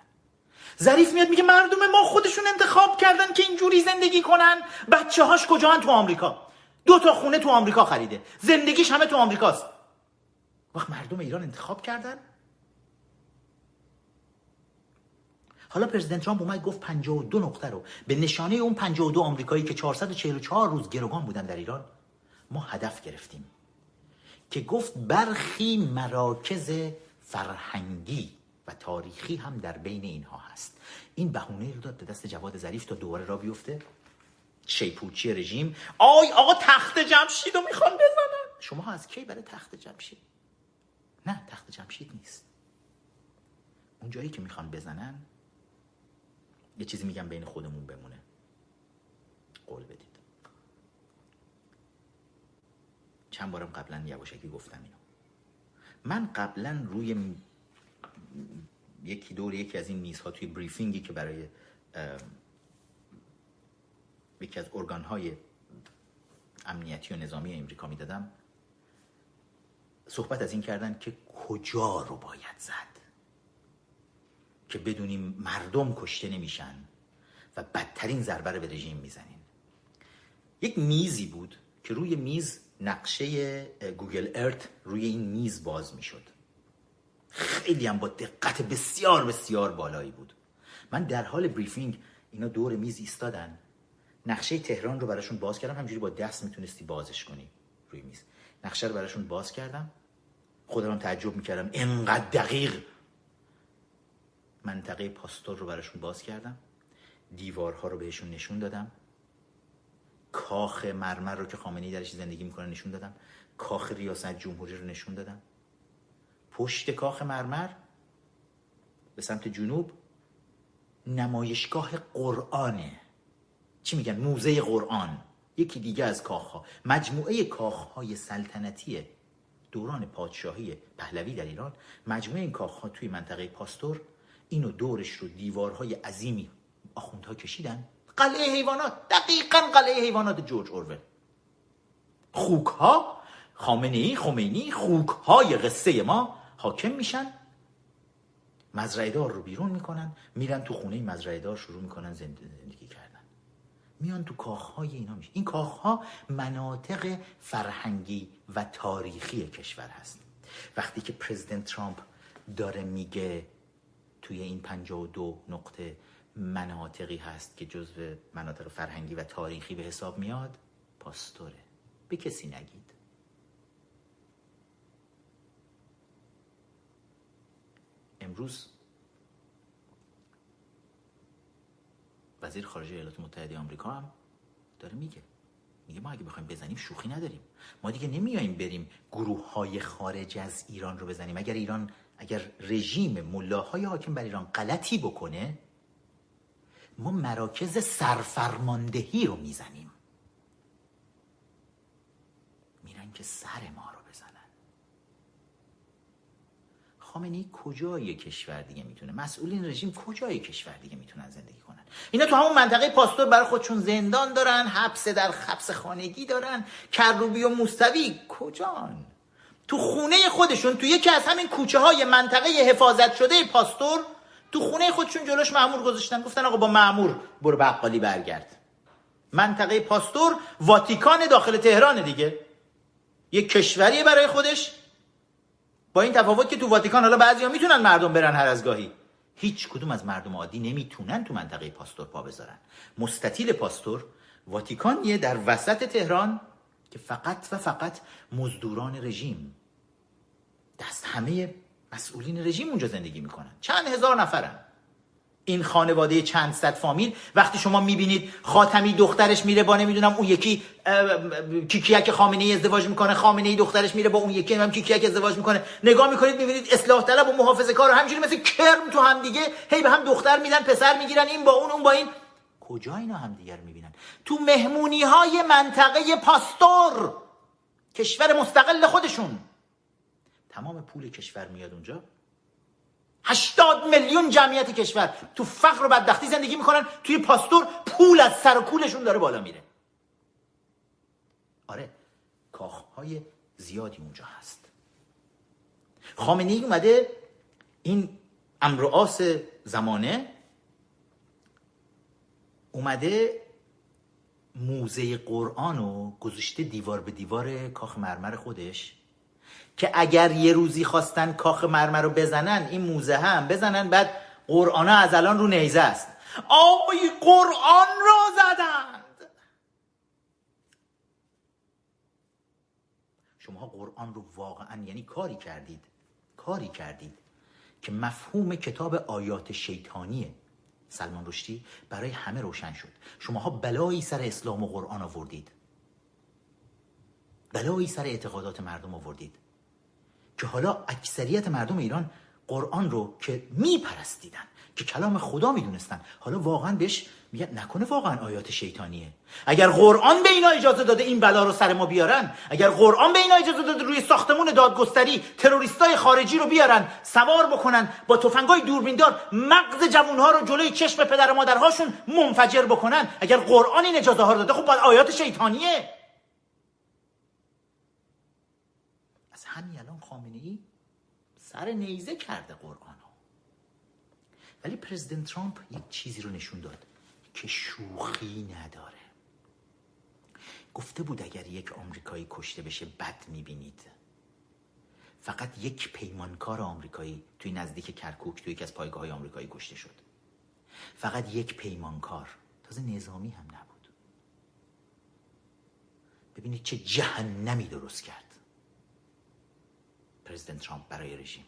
ظریف میاد میگه مردم ما خودشون انتخاب کردن که اینجوری زندگی کنن. بچه هاش کجا تو آمریکا؟ دو تا خونه تو آمریکا خریده. زندگیش همه تو آمریکاست. وقت مردم ایران انتخاب کردن؟ حالا پرزیدنت ترامپ اومد گفت 52 نقطه رو. به نشانه اون 52 آمریکایی که 444 روز گروگان بودن در ایران ما هدف گرفتیم. که گفت برخی مراکز فرهنگی و تاریخی هم در بین اینها هست. این بهونه رو داد به دست جواد ظریف تا دوباره را بیفته. شیپوچی رژیم. آی آقا تخت جمشید رو می‌خوان بزنن. شما از کی برای تخت جمشید؟ نه تخت جمشید نیست. اون جایی که می‌خوان بزنن یه چیزی میگم بین خودمون بمونه. قول بدید. چند بارم قبلا یواشکی گفتم اینو. من قبلا روی یکی دور یکی از این میزها توی بریفینگی که برای یکی از ارگان های امنیتی و نظامی امریکا می‌دادم صحبت از این کردن که کجا رو باید زد؟ که بدونیم مردم کشته نمیشن و بدترین ضربه رو به رژیم می‌زنین. یک میزی بود که روی میز نقشه Google Earth روی این میز باز می‌شد. خیلی هم با دقت بسیار بسیار بالایی بود. من در حال briefing اینا دور میز ایستادن. نقشه تهران رو براشون باز کردم. همینجوری با دست می‌تونستی بازش کنی روی میز. نقشه رو براشون باز کردم. خودم تعجب می‌کردم. انقدر دقیق. منطقه پاستور رو براشون باز کردم. دیوارها رو بهشون نشون دادم. کاخ مرمر رو که خامنه‌ای درش زندگی می‌کنه نشون دادم. کاخ ریاست جمهوری رو نشون دادم. پشت کاخ مرمر به سمت جنوب نمایشگاه قرآنه. چی میگن؟ موزه قرآن. یکی دیگه از کاخها. مجموعه کاخهای سلطنتی دوران پادشاهی پهلوی در ایران. مجموعه این کاخها توی منطقه پاستور. اینو دورش رو دیوارهای عظیمی آخوندها کشیدن. قلعه حیوانات. دقیقا قلعه حیوانات جورج اورول. خوک ها خامنه ای خمینی خوک های قصه ما. حاکم میشن مزرعه دار رو بیرون می‌کنن میرن تو خونه مزرعه دار شروع می‌کنن زندگی کردن. میان تو کاخهای اینا میشه این کاخها مناطق فرهنگی و تاریخی کشور هست. وقتی که پرزیدنت ترامپ داره میگه توی این 52 نقطه مناطقی هست که جزو مناطق فرهنگی و تاریخی به حساب میاد پاستوره. به کسی نگید. امروز وزیر خارجه ایالات متحده آمریکا هم داره میگه. میگه ما اگه بخوایم بزنیم شوخی نداریم. ما دیگه نمیایم بریم گروه های خارج از ایران رو بزنیم. اگر ایران اگر رژیم ملاهای حاکم بر ایران غلطی بکنه ما مراکز سرفرماندهی رو می‌زنیم. میرن که سر ما رو بزنن خامنه‌ای کجای کشور دیگه می‌تونه؟ مسئولین رژیم کجای کشور دیگه می‌تونن زندگی کنن؟ اینا تو همون منطقه پاستور برای خودشون زندان دارن حبس در حبس خانگی دارن کروبی و موسوی. کجان؟ تو خونه خودشون تو یکی از همین کوچه های منطقه حفاظت شده پاستور تو خونه خودشون جلوش معمور گذاشتن. گفتن آقا با معمور برو بقالی برگرد. منطقه پاستور واتیکان داخل تهران دیگه. یک کشوریه برای خودش. با این تفاوت که تو واتیکان حالا بعضیا می‌تونن مردم برن هر از گاهی. هیچ کدوم از مردم عادی نمی‌تونن تو منطقه پاستور پا بذارن. مستطیل پاستور واتیکانیه در وسط تهران که فقط و فقط مزدوران رژیم. دست همه مسئولین رژیم اونجا زندگی می‌کنن. چند هزار نفرن. این خانواده چند صد فامیل. وقتی شما می‌بینید خاتمی دخترش میره با نمی‌دونم اون یکی کیکیک خامنه ای ازدواج می‌کنه خامنه ای دخترش میره با اون یکی نمی‌دونم کیکیک ازدواج می‌کنه. نگاه می‌کنید می‌بینید اصلاح طلب و محافظه کار همینجوری مثل کرم تو هم دیگه هی به هم دختر میدن پسر می‌گیرن این با اون اون با این. کجا اینا هم دیگر می‌بینن؟ تو مهمونی های منطقه پاستور کشور مستقل خودشون. تمام پول کشور میاد اونجا. هشتاد میلیون جمعیت کشور تو فقر و بدبختی زندگی می‌کنن توی پاستور پول از سر و کولشون داره بالا میره. آره کاخهای زیادی اونجا هست. خامنه ای اومده این امرعاس زمانه اومده موزه قرآن رو گذاشته دیوار به دیوار کاخ مرمر خودش. که اگر یه روزی خواستن کاخ مرمر رو بزنن این موزه هم بزنن بعد قرآن از الان رو نیزه است. آی قرآن را زدند! شما قرآن رو واقعا یعنی کاری کردید کاری کردید که مفهوم کتاب آیات شیطانیه. سلمان رشدی برای همه روشن شد. شماها بلایی سر اسلام و قرآن آوردید. بلایی سر اعتقادات مردم آوردید. که حالا اکثریت مردم ایران قرآن رو که میپرستیدن که کلام خدا می‌دونستن حالا واقعا بهش میگن نکنه واقعا آیات شیطانیه. اگر قرآن به اینا اجازه داده این بلا رو سر ما بیارن اگر قرآن به اینا اجازه داده روی ساختمون دادگستری تروریستای خارجی رو بیارن سوار بکنن با تفنگای دوربیندار مغز جوانها رو جلوی چشم پدر و مادرهاشون منفجر بکنن اگر قرآن این اجازه ها رو داده خب باید آیات شیطانیه از همین الان خامنه ای سر نیزه کرده قرآن ولی پرزیدنت ترامپ یک چیزی رو نشون داد که شوخی نداره. گفته بود اگر یک آمریکایی کشته بشه بد می‌بینید. فقط یک پیمانکار آمریکایی توی نزدیک کرکوک توی یکی از پایگاه های آمریکایی کشته شد. فقط یک پیمانکار. تازه نظامی هم نبود. ببینید چه جهنمی درست کرد. پرزیدنت ترامپ برای رژیم.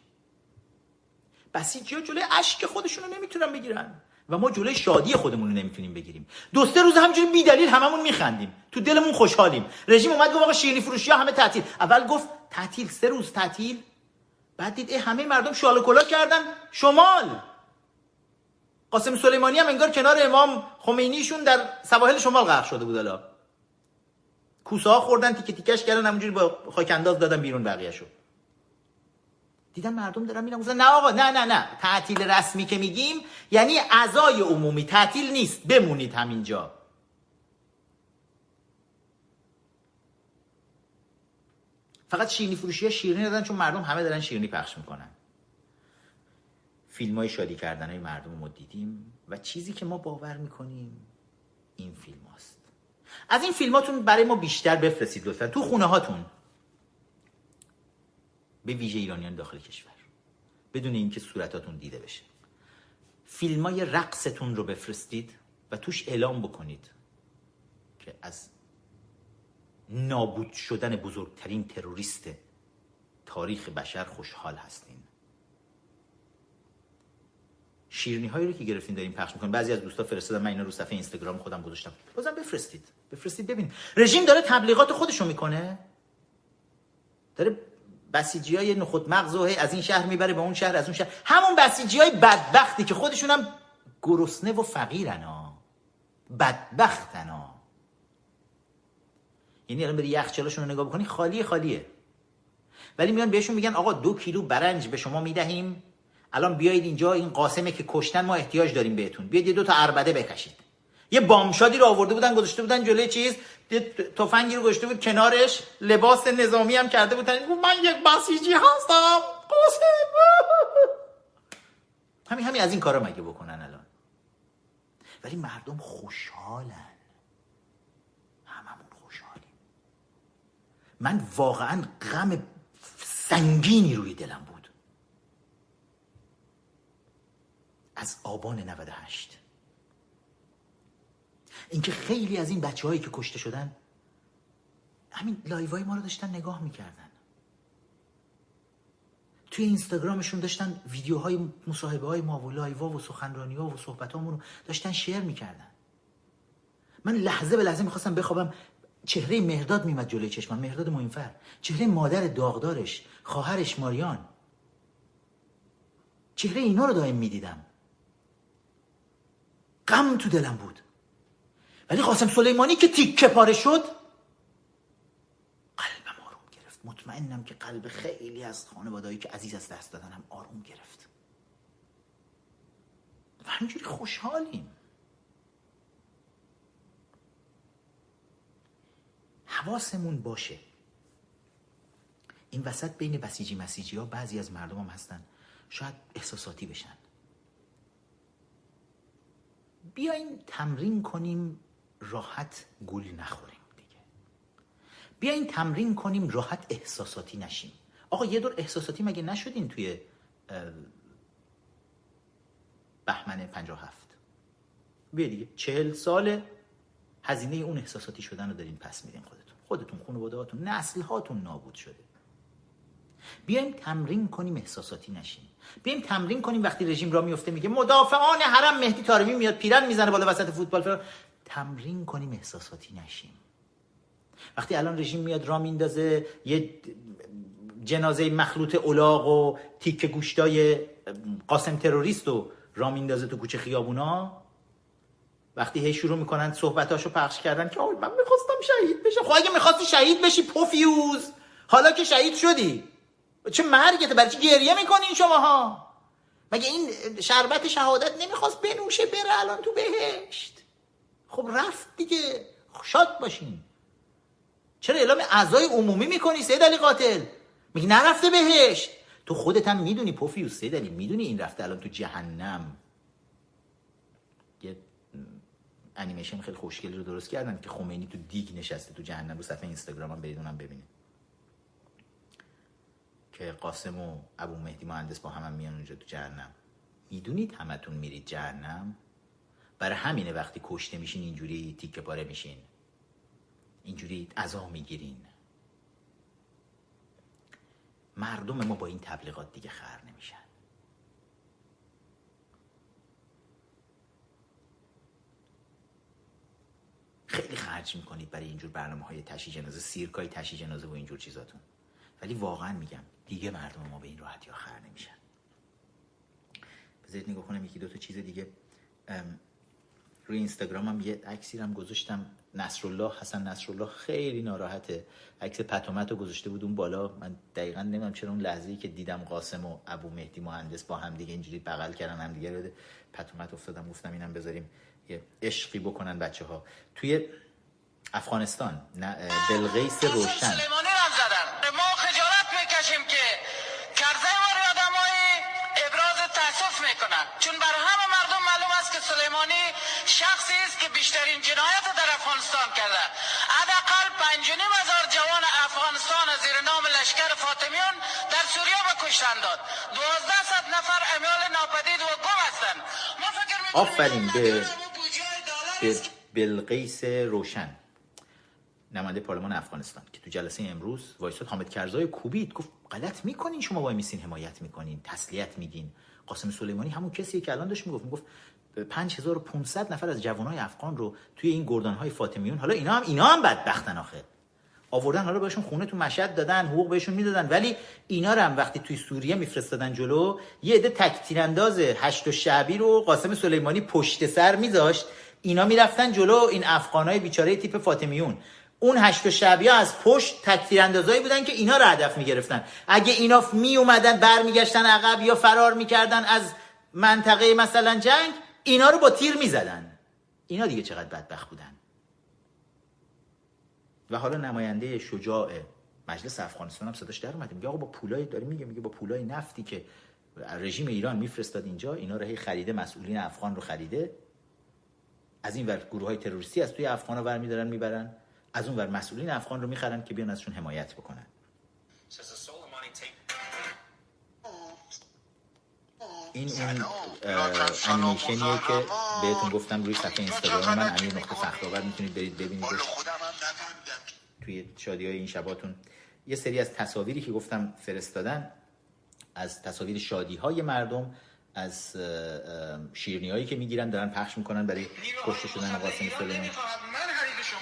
بسیجی ها جلوی اشک خودشون رو نمی‌تونن بگیرن. و ما جلوی شادی خودمون رو نمی‌تونیم بگیریم. دو سه روز همجوری بی دلیل هممون میخندیم. تو دلمون خوشحالیم. رژیم اومد گفت آقا شیرینی فروشی ها همه تعطیل. اول گفت تعطیل سه روز تعطیل. بعد دید همه مردم شال کلا کردن. شمال. قاسم سلیمانی هم انگار کنار امام خمینیشون در سواحل شمال غرق شده بود الا کوسه ها خوردن تیکه تیکش کردن همونجوری با خاک انداز دادن بیرون بقیه دیدن مردم دارن میرن. گفتن نه آقا نه نه نه. تعطیل رسمی که میگیم یعنی اعضای عمومی. تعطیل نیست. بمونید همینجا. فقط شیرینی فروشی ها شیرینی دادن چون مردم همه دارن شیرینی پخش می‌کنن. فیلم های شادی کردن های مردم ما دیدیم و چیزی که ما باور می‌کنیم این فیلم هاست. از این فیلماتون برای ما بیشتر بفرستید لطفا. تو خونه هاتون. به ویژه ایرانیان داخل کشور. بدون اینکه صورتاتون دیده بشه. فیلم های رقصتون رو بفرستید و توش اعلام بکنید که از نابود شدن بزرگترین تروریست تاریخ بشر خوشحال هستین. شیرنی هایی رو که گرفتین داریم پخش می‌کنیم بعضی از دوستا فرستادن. من اینا رو صفحه اینستاگرام خودم گذاشتم. بازم بفرستید. بفرستید. ببین رژیم داره تبلیغات خودشو می‌کنه. داره بسیجی های نخود مغز و از این شهر می‌بره به اون شهر از اون شهر. همون بسیجی های بدبختی که خودشون هم گرسنه و فقیرن ها. بدبختن ها. یعنی الان بری یخچالشون رو نگاه بکنی خالی خالیه. ولی میان بهشون میگن آقا دو کیلو برنج به شما می‌دهیم. الان بیایید اینجا این قاسمه که کشتن ما احتیاج داریم بهتون. بیاید یه دو تا اربده بکشید. یه بامشادی رو آورده بودن گذاشته بودن جلوی چیز تفنگی رو گذاشته بود کنارش لباس نظامی هم کرده بودن. من یک بسیجی هستم. همین همین از این کارا مگه بکنن الان؟ ولی مردم خوشحالن. هممون خوشحالیم. من واقعا غم سنگینی روی دلم بود. از آبان 98 اینکه خیلی از این بچه هایی که کشته شدن همین لایوهای ما رو داشتن نگاه می‌کردن. توی اینستاگرامشون داشتن ویدیوهای مصاحبه های ما و لایوا و سخنرانی ها و صحبت رو داشتن شیر می‌کردن. من لحظه به لحظه می‌خواستم بخوابم چهره مهرداد میمد جلوی چشمم. مهرداد موینفر چهره مادر داغدارش خواهرش ماریان. چهره اینا رو دائم می‌دیدم. غم تو دلم بود. ولی قاسم سلیمانی که تیکه پاره شد قلبم آروم گرفت. مطمئنم که قلب خیلی از خانوادهایی که عزیز از دست دادن هم آروم گرفت. و همینجوری خوشحالیم. حواسمون باشه. این وسط بین بسیجی مسیجی ها بعضی از مردم هم هستن. شاید احساساتی بشن. بیاین تمرین کنیم. راحت گول نخوریم دیگه. بیاین تمرین کنیم راحت احساساتی نشیم. آقا یه دور احساساتی مگه نشدین توی بهمن 57 بیا دیگه. چهل سال هزینه اون احساساتی شدن رو دارین پس میدین خودتون. خودتون خانواده هاتون نسل هاتون نابود شده. بیایم تمرین کنیم احساساتی نشیم. بیایم تمرین کنیم وقتی رژیم را میفته میگه مدافعان حرم مهدی تارمی میاد پیرن می‌زنه بالا وسط فوتبال فرار. تمرین کنیم احساساتی نشیم. وقتی الان رژیم میاد را میندازه یه جنازه مخلوط اولاغ و تیک گوشتای قاسم تروریست رو را میندازه تو کوچه خیابونا وقتی هی شروع می‌کنن صحبتاشو پخش کردن که من می‌خواستم شهید بشم. خب اگه می‌خواستی شهید بشی پوفیوز. حالا که شهید شدی. چه مرگته؟ برای چی گریه می‌کنین شماها؟ مگه این شربت شهادت نمی‌خواست بنوشه بره الان تو بهشت؟ خب رفت دیگه. شاد باشین. چرا اعلام اعضای عمومی می‌کنی سید علی قاتل؟ میگه نرفته بهشت. تو خودت هم می‌دونی پوفیوس سید علی می‌دونی این رفته الان تو جهنم. یه انیمیشن خیلی خوشگلی رو درست کردن که خمینی تو دیگ نشسته تو جهنم رو صفحه اینستاگرام هم برید اونم ببینید که قاسم و ابو مهدی مهندس با هم, هم میان اونجا تو جهنم. می‌دونید همتون میرید جهنم؟ برای همینه وقتی کشته میشین اینجوری تیکه پاره میشین. اینجوری عذا می‌گیرین. مردم ما با این تبلیغات دیگه خر نمیشن. خیلی خرج می‌کنید برای اینجور برنامه های تشی جنازه سیرکای تشی جنازه و اینجور چیزاتون. ولی واقعا میگم دیگه مردم ما به این راحتی ها خر نمیشن. بذارید نگاه کنم یکی دو تا چیز دیگه. روی اینستاگرام هم یه عکسی هم گذاشتم. نصرالله حسن نصرالله خیلی ناراحته. عکس پتومت رو گذاشته بود اون بالا. من دقیقا نمی‌دونم چرا اون لحظه‌ای که دیدم قاسم و ابو مهدی مهندس با هم دیگه اینجوری بغل کردن هم دیگه رو پتومت افتادم. گفتم اینم بذاریم یه عشقی بکنن بچه ها توی افغانستان بلغیس روشن. بیشترین جنایت در افغانستان کرده. حداقل پنج نیم هزار جوان افغانستان زیر نام لشکر فاطمیون در سوریه به کشتن داد. دوازده صد نفر امیال ناپدید و گم هستند. ما فکر آفرین به به بلقیس روشن نماینده پارلمان افغانستان که تو جلسه امروز وایساد حامد کرزای کوبید گفت غلط می‌کنین شما وای میسین حمایت می‌کنین تسلیت میدین. قاسم سلیمانی همون کسیه که الان داشت می‌گفت. می‌گفت 5500 نفر از جوانای افغان رو توی این گردانهای فاطمیون حالا اینا هم اینا هم بدبختن آخه. آوردن حالا بهشون خونه تو مشهد دادن حقوق بهشون می‌دادن ولی اینا رو هم وقتی توی سوریه میفرستادن جلو یه عده تک تیرانداز هشت و شعبی رو قاسم سلیمانی پشت سر میذاشت. اینا می‌رفتن جلو این افغانای بیچاره تیپ فاطمیون. اون هشت و از پشت تک تیراندازایی بودن که اینا رو هدف می‌گرفتن. اگه اینا می اومدن برمیگشتن عقب یا فرار می‌کردن از منطقه مثلا جنگ اینا رو با تیر می‌زدن. اینا دیگه چقدر بدبخت بودن. و حالا نماینده شجاع مجلس افغانستان هم صداش در اومد میگه آقا با پولای داره میگه میگه با پولای نفتی که رژیم ایران میفرستاد اینجا اینا رو هی خریده مسئولین افغان رو خریده. از این ور گروه های تروریستی از توی افغان رو برمیدارن می‌برن. از اون ور مسئولین افغان رو می‌خرن که بیان ازشون حمایت بکنن. این اون انیمیشنیه که بهتون گفتم روی صفحه اینستاگرام من امیر نقطه فخرآور می‌تونید برید ببینید. توی شادی های این شباتون. یه سری از تصاویری که گفتم فرستادن از تصاویر شادی های مردم از شیرنی هایی که می‌گیرن دارن پخش می‌کنن برای کشته شدن قاسم سلیمانی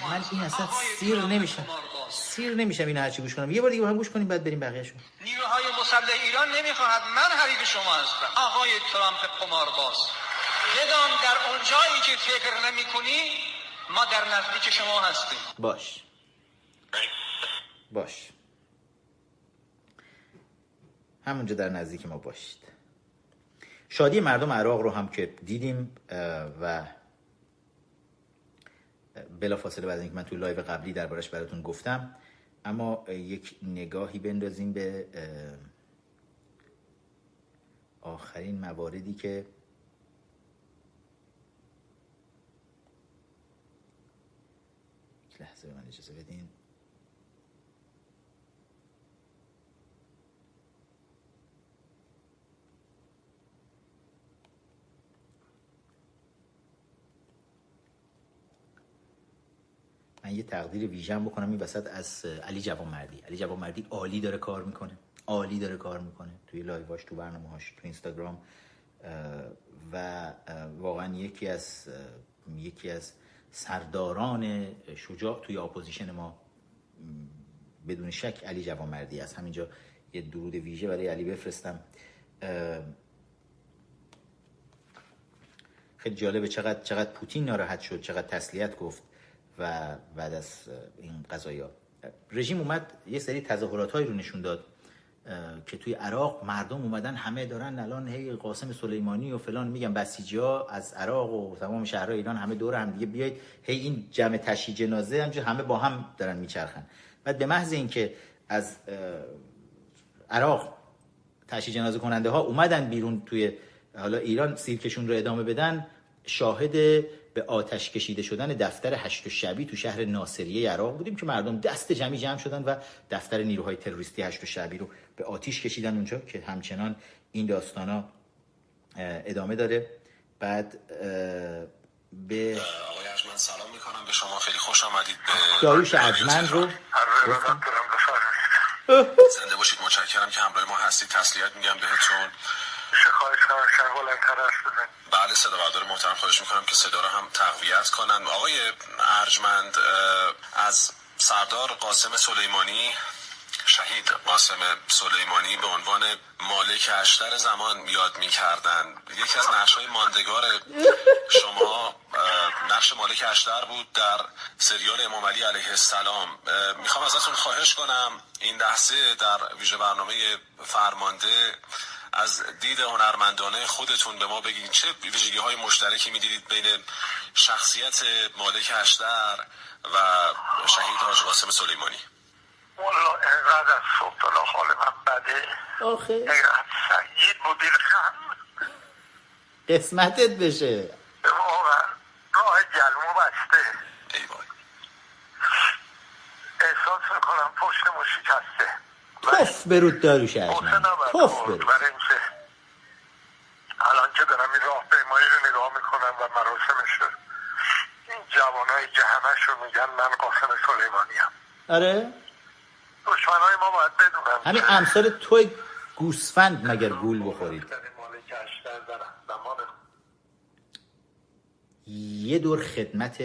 من این اصلا سیر نمیشم. سیر نمیشم این هرچی گوش کنم. یه بار دیگه با هم گوش کنیم بعد بریم بقیه‌شو نیروهای مسلح ایران نمی‌خواهد. من حریف شما هستم. آقای ترامپ قمارباز بدان در اون جایی که فکر نمی‌کنی ما در نزدیک شما هستیم. باش. باش. همونجا در نزدیک ما باشید. شادی مردم عراق رو هم که دیدیم و بلافاصله بعد اینکه من تو لایو قبلی دربارش براتون گفتم اما یک نگاهی بندازیم به آخرین مواردی که لحظه به من اجازه بدین. من یه تقدیر ویژه بکنم این وسط از علی جوانمردی علی جوانمردی عالی داره کار می‌کنه. عالی داره کار می‌کنه. توی لایواش تو برنامه هاش تو اینستاگرام. و واقعا یکی از یکی از سرداران شجاع توی اپوزیشن ما بدون شک علی جوانمردی است. همینجا یه درود ویژه برای علی بفرستم. خیلی جالبه چقدر چقدر پوتین ناراحت شد چقدر تسلیت گفت. و بعد از این قضایی رژیم اومد یه سری تظاهرات رو نشون داد که توی عراق مردم اومدن همه دارن الان هی قاسم سلیمانی و فلان میگن بسیجی ها از عراق و تمام شهرهای ایران همه دور هم دیگه بیاید هی این جمع تشییع جنازه همجور همه با هم دارن میچرخن. بعد به محض اینکه از عراق تشییع جنازه کننده ها اومدن بیرون توی حالا ایران سیرکشون رو ادامه بدن شاهد به آتش کشیده شدن دفتر هشت و شبی تو شهر ناصریه عراق بودیم که مردم دست جمعی جمع شدن و دفتر نیروهای تروریستی هشت و شبی رو به آتیش کشیدن اونجا که همچنان این داستانا ادامه داره. بعد به آقای ارجمند سلام می‌کنم. به شما خیلی خوش آمدید. به داریوش ارجمند رو زنده باشید. متشکرم که همراه ما هستید. تسلیت میگم بهتون. کنم بله صدا بردار محترم. خواهش می‌کنم که صدا رو هم تقویت کنن. آقای ارجمند از سردار قاسم سلیمانی شهید قاسم سلیمانی به عنوان مالک اشتر زمان یاد می‌کردن. یکی از نقش های ماندگار شما نقش مالک اشتر بود در سریال امام علی علیه السلام. می‌خوام ازتون خواهش کنم این لحظه در ویژه برنامه فرمانده از دید هنرمندانه خودتون به ما بگین چه ویژگی های مشترکی می‌دیدید بین شخصیت مالک اشتر و شهید حاج قاسم سلیمانی؟ والا اینقدر از تا حال من بده. سعید مدیر خم قسمتت بشه. واقعا. راه گلمو بسته. ای وای. احساس می‌کنم پشتمو شکسته. توف برود حسن ارجمند نبرد توف برود. برای اینکه الان که دارم این راه پیمایی رو نگاه می‌کنم و مراسمش رو. این جوانایی که همشون میگن من قاسم سلیمانی هم آره؟ دشمنای ما باید بدونن. همین امثال توی گوسفند مگر گول بخورید. یه دور خدمت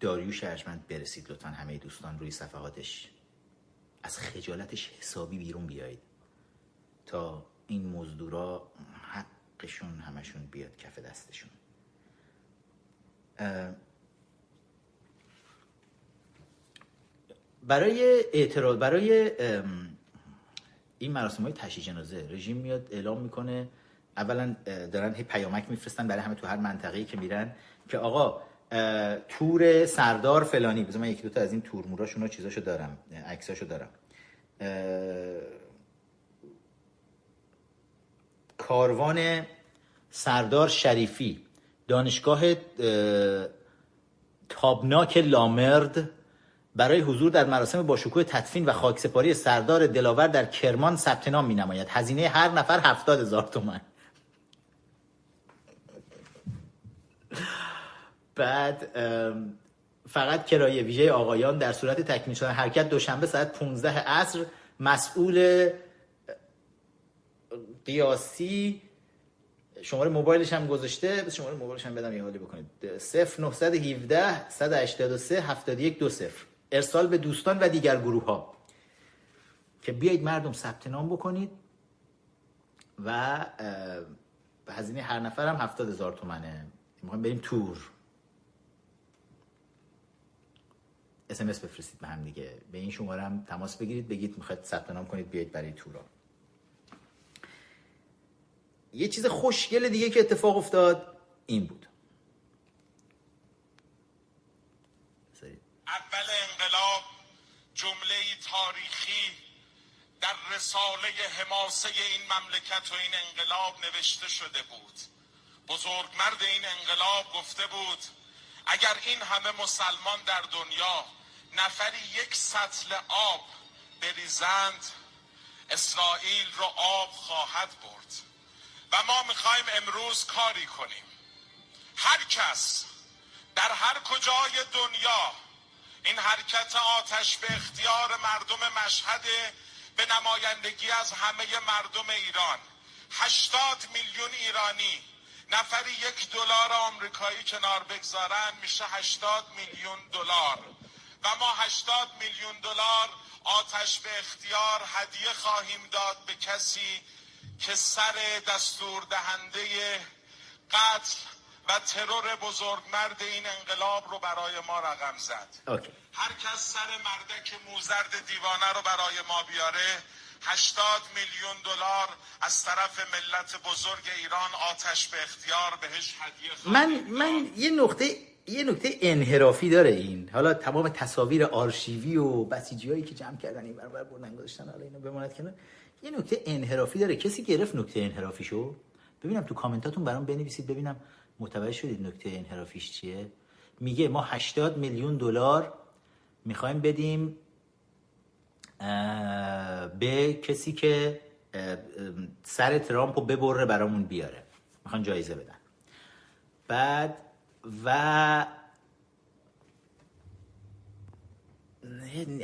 داریوش ارجمند برسید لطفا همه دوستان روی صفحاتش. از خجالتش حسابی بیرون بیایید. تا این مزدورا حقشون همشون بیاد کف دستشون. برای اعتراض برای این مراسم های تشییع جنازه رژیم میاد اعلام می‌کنه. اولا دارن هی پیامک میفرستن برای همه تو هر منطقه‌ای که میرن که آقا تور سردار فلانی. بذار من یکی دو تا از این تور موراشون چیزاشو دارم عکساشو دارم. کاروان سردار شریفی دانشگاه اه، تابناک لامرد. برای حضور در مراسم با شکوه تدفین و خاکسپاری سردار دلاور در کرمان ثبت نام می نماید هزینه هر نفر هفتاد هزار تومن. بعد فقط کرایه ویژه آقایان در صورت تکمیل شدن. حرکت دوشنبه ساعت 15 عصر مسئول قیاسی شماره موبایلش هم گذاشته. بس شماره موبایلش هم بدم یه حالی بکنید. 0917 183 71 20 ارسال به دوستان و دیگر گروه ها که بیایید مردم ثبت نام بکنید و هزینه هر نفر هم 70 هزار تومنه. می‌خوایم بریم تور. اسمس بفرستید به هم دیگه. به این شماره هم تماس بگیرید بگید می‌خواید ثبت نام کنید بیایید برای تورا یه چیز خوشگل دیگه که اتفاق افتاد این بود. اول انقلاب جمله تاریخی در رساله حماسه این مملکت و این انقلاب نوشته شده بود. بزرگمرد این انقلاب گفته بود اگر این همه مسلمان در دنیا نفری یک سطل آب بریزند اسرائیل رو آب خواهد برد. و ما می‌خوایم امروز کاری کنیم. هر کس در هر کجای دنیا این حرکت آتش به اختیار مردم مشهد به نمایندگی از همه مردم ایران. هشتاد میلیون ایرانی نفری یک دلار آمریکایی کنار بگذارن میشه هشتاد میلیون دلار. و ما هشتاد میلیون دلار آتش به اختیار هدیه خواهیم داد به کسی که سر دستور دهنده قتل و ترور بزرگمرد این انقلاب رو برای ما رقم زد. اوکی. هر کس سر مردک موزرد دیوانه رو برای ما بیاره 80 میلیون دلار از طرف ملت بزرگ ایران آتش به اختیار بهش هدیه من من یه نقطه یه نکته انحرافی داره این. حالا تمام تصاویر آرشیوی و بسیجی هایی که جمع کردن این برابر بردن گذاشتن حالا اینو بماند کنار. یه نکته انحرافی داره. کسی گرفت نکته انحرافی شو؟ ببینم تو کامنتاتون برام بنویسید ببینم متوجه شدید نکته انحرافیش چیه. میگه ما 80 میلیون دلار می‌خوایم بدیم به کسی که سر ترامپ رو ببره برامون بیاره. می‌خوان جایزه بدن. بعد و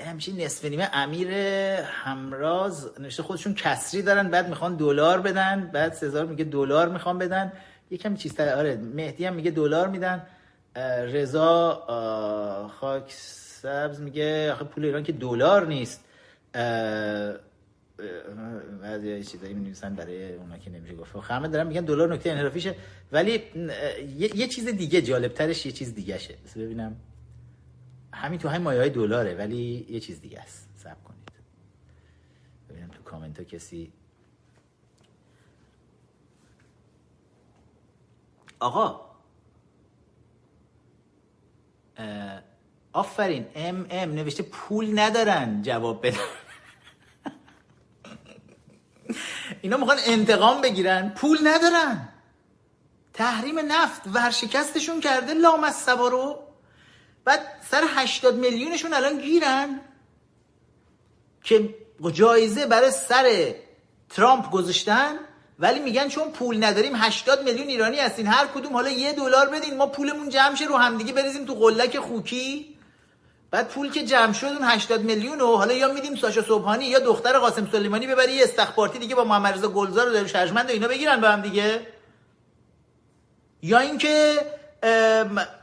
همیشه نصف نیمه امیر همراز نوشته خودشون کسری دارن بعد می‌خوان دلار بدن بعد سزار میگه دلار می‌خوان بدن. یکم چیز تر آره مهدی هم میگه دلار میدن. رضا خاک سبز میگه آخه پول ایران که دلار نیست. بعضی چیزایی می‌نویسن برای اونا که نمیشه گفت. خب همه دارن میگن دلار نکته انحرافیشه ولی یه, چیز دیگه جالبترش یه چیز دیگه شه. ببینم. همین تو همین مایه های دلاره ولی یه چیز دیگه است. صبر کنید. ببینم تو کامنت ها کسی. آقا. آفرین. ام ام. نوشته پول ندارن. جواب بدن. اینا می‌خوان انتقام بگیرن. پول ندارن. تحریم نفت ورشکستشون کرده لامصبا رو. بعد سر 80 میلیونشون الان گیرن. که جایزه برای سر ترامپ گذاشتن. ولی میگن چون پول نداریم 80 میلیون ایرانی هستین. هر کدوم حالا یه دلار بدین. ما پولمون جمع شه رو همدیگه بریزیم تو قلک خوکی. بعد پول که جمع شد اون 80 میلیون رو حالا یا میدیم ساشا صبحانی یا دختر قاسم سلیمانی ببری یه استخبارتی دیگه با محمد رضا گلزار و داریوش و اینا بگیرن به هم دیگه. یا اینکه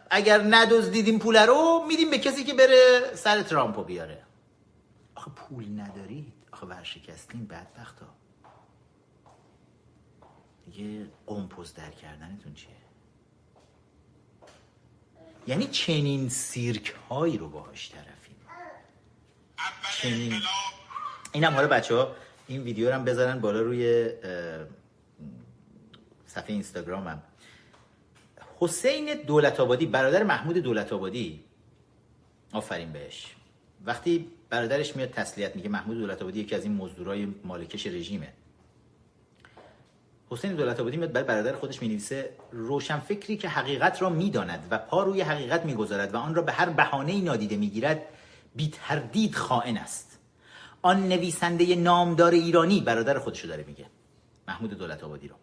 اگر ندزدیدیم پول رو میدیم به کسی که بره سر ترامپو بیاره. آخه پول ندارید. آخه ورشکستین بدبخت ها دیگه قمپوز در کردنتون چیه؟ یعنی چنین سیرک هایی رو باهاش طرفیم. چنین. اینم حالا بچه ها این ویدیو رو هم بذارن بالا روی صفحه اینستاگرامم حسین دولت آبادی برادر محمود دولت آبادی. آفرین بهش. وقتی برادرش میاد تسلیت میگه محمود دولت آبادی یکی از این مزدورای مالکش رژیمه. حسین دولت آبادی میاد برای برادر خودش می‌نویسه روشن فکری که حقیقت را می‌داند و پا روی حقیقت می‌گذارد و آن را به هر بهانه‌ای نادیده می‌گیرد بی تردید خائن است. آن نویسنده نامدار ایرانی برادر خودشو داره میگه محمود دولت آبادی رو.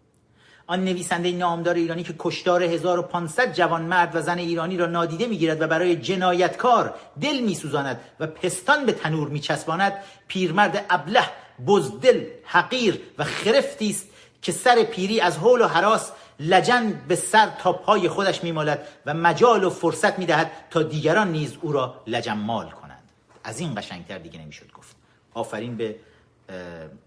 آن نویسنده نامدار ایرانی که کشتار 1500 جوان مرد و زن ایرانی را نادیده می‌گیرد و برای جنایتکار دل میسوزاند و پستان به تنور میچسباند پیرمرد ابله بزدل حقیر و خرفتی است که سر پیری از حول و حراس لجن به سر تا پای خودش میمالد و مجال و فرصت می‌دهد تا دیگران نیز او را لجنمال کنند. از این قشنگتر دیگه نمی‌شد گفت. آفرین به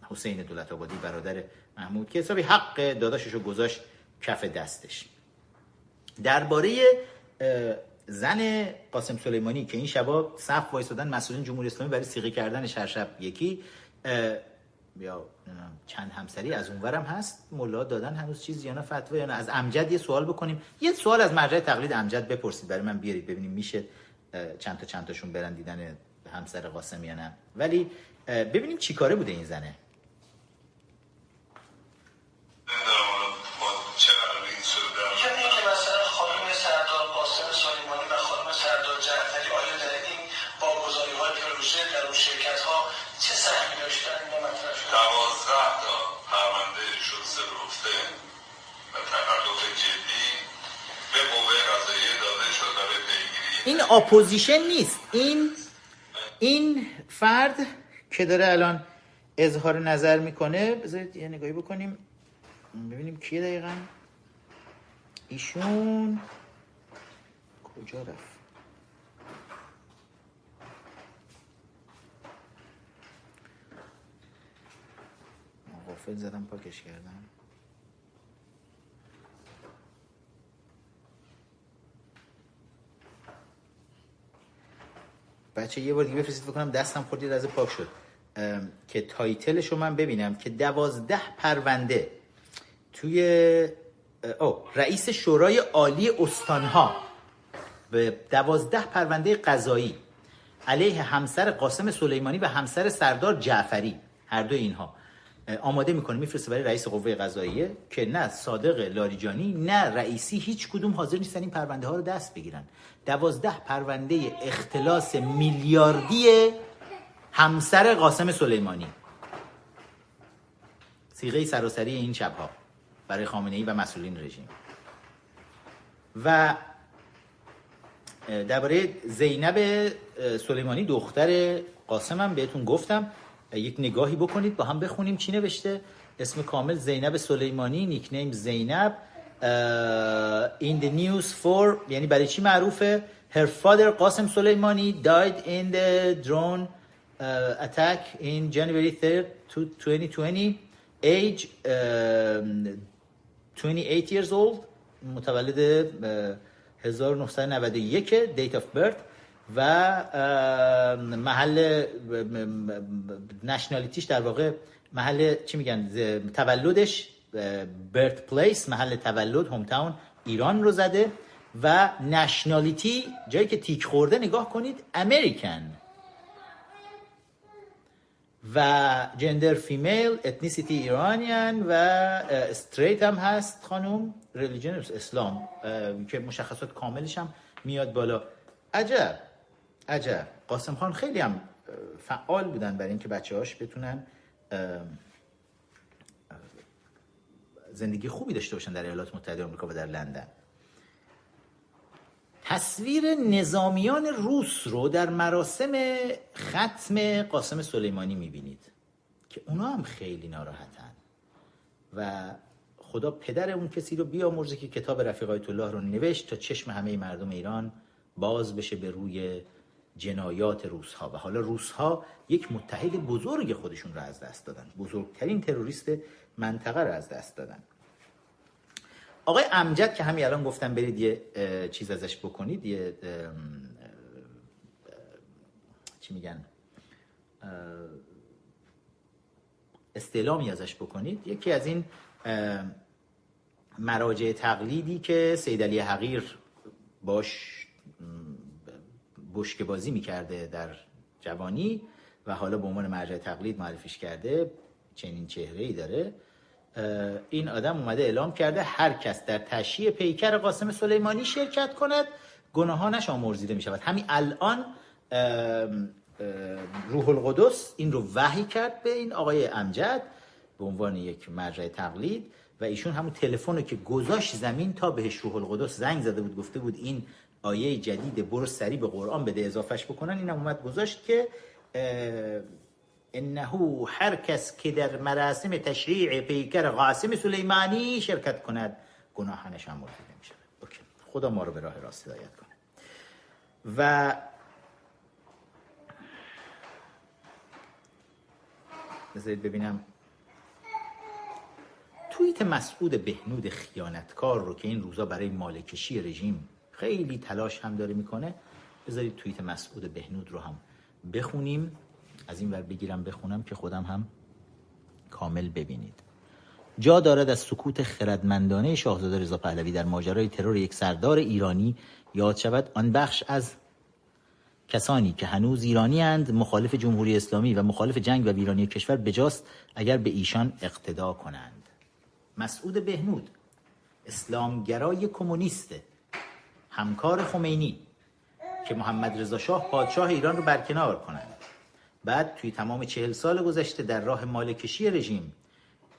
حسین دولت آبادی برادر محمود که حسابی حق داداشش رو گذاشت کف دستش. درباره زن قاسم سلیمانی که این شبا صف وایسادن مسئولین جمهوری اسلامی برای سیغه کردنش هر شب یکی یا نمی‌دونم چند همسری از اونورم هست ملا دادن هنوز چیز یا نه فتوا یا نه؟ از امجد یه سوال بکنیم. یه سوال از مرجع تقلید امجد بپرسید. برای من بیارید ببینیم میشه چند تا چند تاشون برن دیدن همسر قاسم یا نه. ولی ببینیم چی کاره بوده این زنه. اپوزیشن نیست. این این فرد که داره الان اظهار نظر می‌کنه بذارید یه نگاهی بکنیم. ببینیم کیه دقیقا. ایشون کجا رفت؟ غافل زدم پاکش کردم. بچه یه بار دیگه بفرستید بکنم دستم خوردی از پاک شد. که تایتلش رو من ببینم که دوازده پرونده توی او رئیس شورای عالی استانها به دوازده پرونده قضایی علیه همسر قاسم سلیمانی و همسر سردار جعفری هر دو اینها. آماده می‌کنه میفرسته برای رئیس قوه قضاییه که نه صادق لاریجانی نه رئیسی هیچ کدوم حاضر نیستن این پرونده ها رو دست بگیرن. دوازده پرونده اختلاس میلیاردی همسر قاسم سلیمانی. سیغه سراسری این شبها برای خامنه ای و مسئولین رژیم. و درباره زینب سلیمانی دختر قاسم هم بهتون گفتم. یک نگاهی بکنید با هم بخونیم چی نوشته. اسم کامل زینب سلیمانی نیکنیم زینب. in the news for یعنی برای چی معروفه؟ Her father قاسم سلیمانی died in the drone uh, attack in January 3rd 2020 age uh, 28 years old. متولد 1991 date of birth. و محل نشنالیتیش در واقع محل چی میگن؟ تولدش birth place محل تولد hometown ایران رو زده و nationality جایی که تیک خورده نگاه کنید American و gender female ethnicity Iranian و straight هم هست خانوم religion اسلام که مشخصات کاملش هم میاد بالا. عجب. عجب. قاسم خان خیلی هم فعال بودن برای اینکه بچه هاش بتونن زندگی خوبی داشته باشن در ایالات متحده آمریکا و در لندن. تصویر نظامیان روس رو در مراسم ختم قاسم سلیمانی می‌بینید که اونا هم خیلی ناراحتن و خدا پدر اون کسی رو بیامرزه که کتاب رفیق الله رو نوشت تا چشم همه مردم ایران باز بشه به روی جنایات روس ها و حالا روس ها یک متحد بزرگ خودشون رو از دست دادن. بزرگترین تروریست منطقه رو از دست دادن. آقای امجد که همین الان گفتم برید یه چیز ازش بکنید یه چی میگن؟ استعلامی ازش بکنید. یکی از این مراجع تقلیدی که سید علی حقیر باش بشکه بازی می‌کرده در جوانی و حالا به عنوان مرجع تقلید معرفیش کرده چنین چهره ای داره این آدم اومده اعلام کرده هر کس در تشییع پیکر قاسم سلیمانی شرکت کند گناهانش آمرزیده می شود همین الان روح القدس این رو وحی کرد به این آقای امجد به عنوان یک مرجع تقلید و ایشون همون تلفن که گذاشت زمین تا بهش روح القدس زنگ زده بود گفته بود این آیه جدید برو سری به قرآن بده اضافهش بکنن. اینم اومد گذاشت که انه هر کس که در مراسم تشریع پیکر قاسم سلیمانی شرکت کند گناهانش هم مرتکب میشه خدا ما رو به راه راست هدایت کنه. و بذارید ببینم. توییت مسعود بهنود خیانتکار رو که این روزا برای مالکشی رژیم خیلی تلاش هم داره می‌کنه. بذارید توییت مسعود بهنود رو هم بخونیم. از این ور بگیرم بخونم که خودم هم کامل ببینید. جا دارد از سکوت خردمندانه شاهزاده رضا پهلوی در ماجرای ترور یک سردار ایرانی یاد شود. آن بخش از کسانی که هنوز ایرانی اند مخالف جمهوری اسلامی و مخالف جنگ و ویرانی کشور بجاست اگر به ایشان اقتدا کنند. مسعود بهنود اسلامگرای کمونیسته همکار خمینی که محمد رضا شاه پادشاه ایران رو برکنار کنند. بعد توی تمام چهل سال گذشته در راه مالکشی رژیم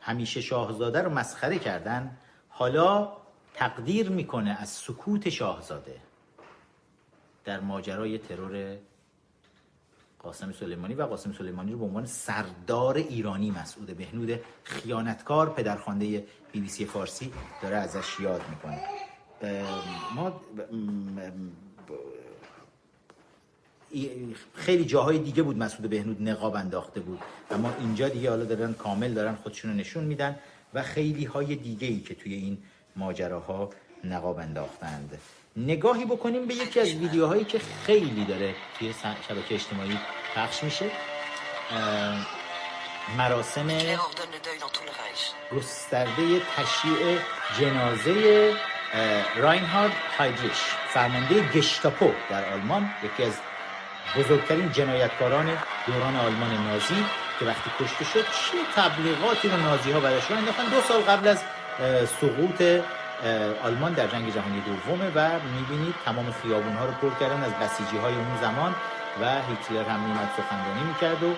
همیشه شاهزاده رو مسخره کردن حالا تقدیر می‌کنه از سکوت شاهزاده. در ماجرای ترور قاسم سلیمانی و قاسم سلیمانی رو به عنوان سردار ایرانی مسعود بهنود خیانتکار پدرخوانده بی بی سی فارسی داره ازش یاد می‌کنه. ما خیلی جاهای دیگه بود مسعود بهنود نقاب انداخته بود. اما اینجا دیگه حالا دارن کامل دارن خودشون رو نشون میدن و خیلی های دیگه ای که توی این ماجراها نقاب انداختند. نگاهی بکنیم به یکی از ویدیوهایی که خیلی داره توی شبکه اجتماعی پخش میشه. مراسم گسترده تشییع جنازه راینهارد هایدریش فرمانده گشتاپو در آلمان یکی از بزرگترین جنایتکاران دوران آلمان نازی که وقتی کشته شد چه تبلیغاتی رو نازی ها برش رو انداختن؟ دو سال قبل از سقوط آلمان در جنگ جهانی دومه و می‌بینید تمام خیابون ها رو پر کردن از بسیجی های اون زمان و هیتلر هم میمد سخنرانی می‌کرد و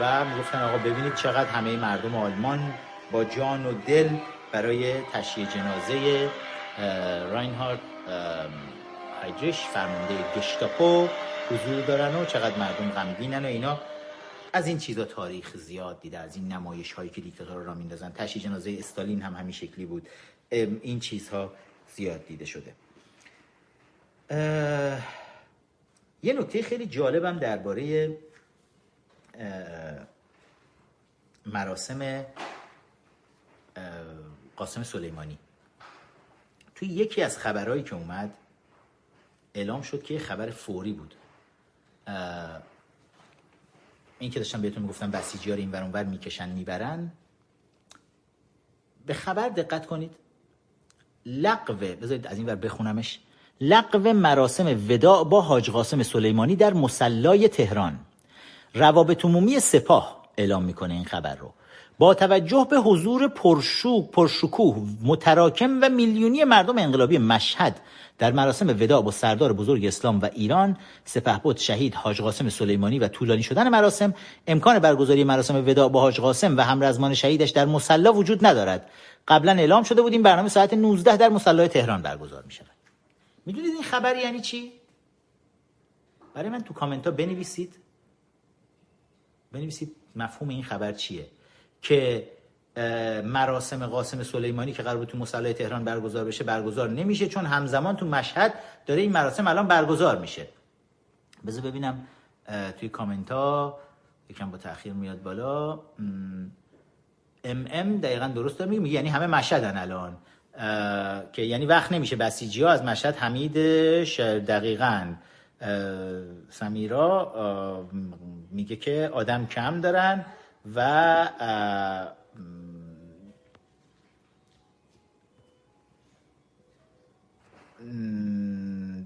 و می‌گفتن آقا ببینید چقدر همه مردم آلمان با جان و دل برای تشییع جنازه راینهارد هایدریش فرمانده گشتاپو حضور دارن و چقدر مردم غمگینن و اینا. از این چیزا تاریخ زیاد دیده از این نمایش هایی که دیکتاتور را میندازن. تشییع جنازه استالین هم همین شکلی بود. این چیزها زیاد دیده شده. یه نکته خیلی جالبم درباره مراسم قاسم سلیمانی. توی یکی از خبرهایی که اومد اعلام شد که خبر فوری بود. این که داشتم بهتون می‌گفتم بسیجی ها این ور می‌کشن می‌برن. به خبر دقت کنید. لقوه بذارید از این ور بخونمش. لقو مراسم وداع با حاج قاسم سلیمانی در مسلای تهران. روابط عمومی سپاه اعلام می‌کنه این خبر رو. با توجه به حضور پرشوک پرشکوه متراکم و میلیونی مردم انقلابی مشهد در مراسم وداع با سردار بزرگ اسلام و ایران سپهبد شهید حاج قاسم سلیمانی و طولانی شدن مراسم امکان برگزاری مراسم وداع با حاج قاسم و همرزمان شهیدش در مصلا وجود ندارد. قبلا اعلام شده بود این برنامه ساعت 19 در مصلای تهران برگزار می شود. می‌دونید این خبر یعنی چی؟ برای من تو کامنت ها بنویسید. بنویسید مفهوم این خبر چیه؟ که مراسم قاسم سلیمانی که قرار بود تو مصلی تهران برگزار بشه برگزار نمیشه چون همزمان تو مشهد داره این مراسم الان برگزار میشه. بذار ببینم توی کامنت ها یکم با تاخیر میاد بالا. ام ام دقیقا درست داره میگه یعنی همه مشهدن الان. که یعنی وقت نمیشه. بسیجی ها از مشهد حمید دقیقا. سمیرا میگه که آدم کم دارن. و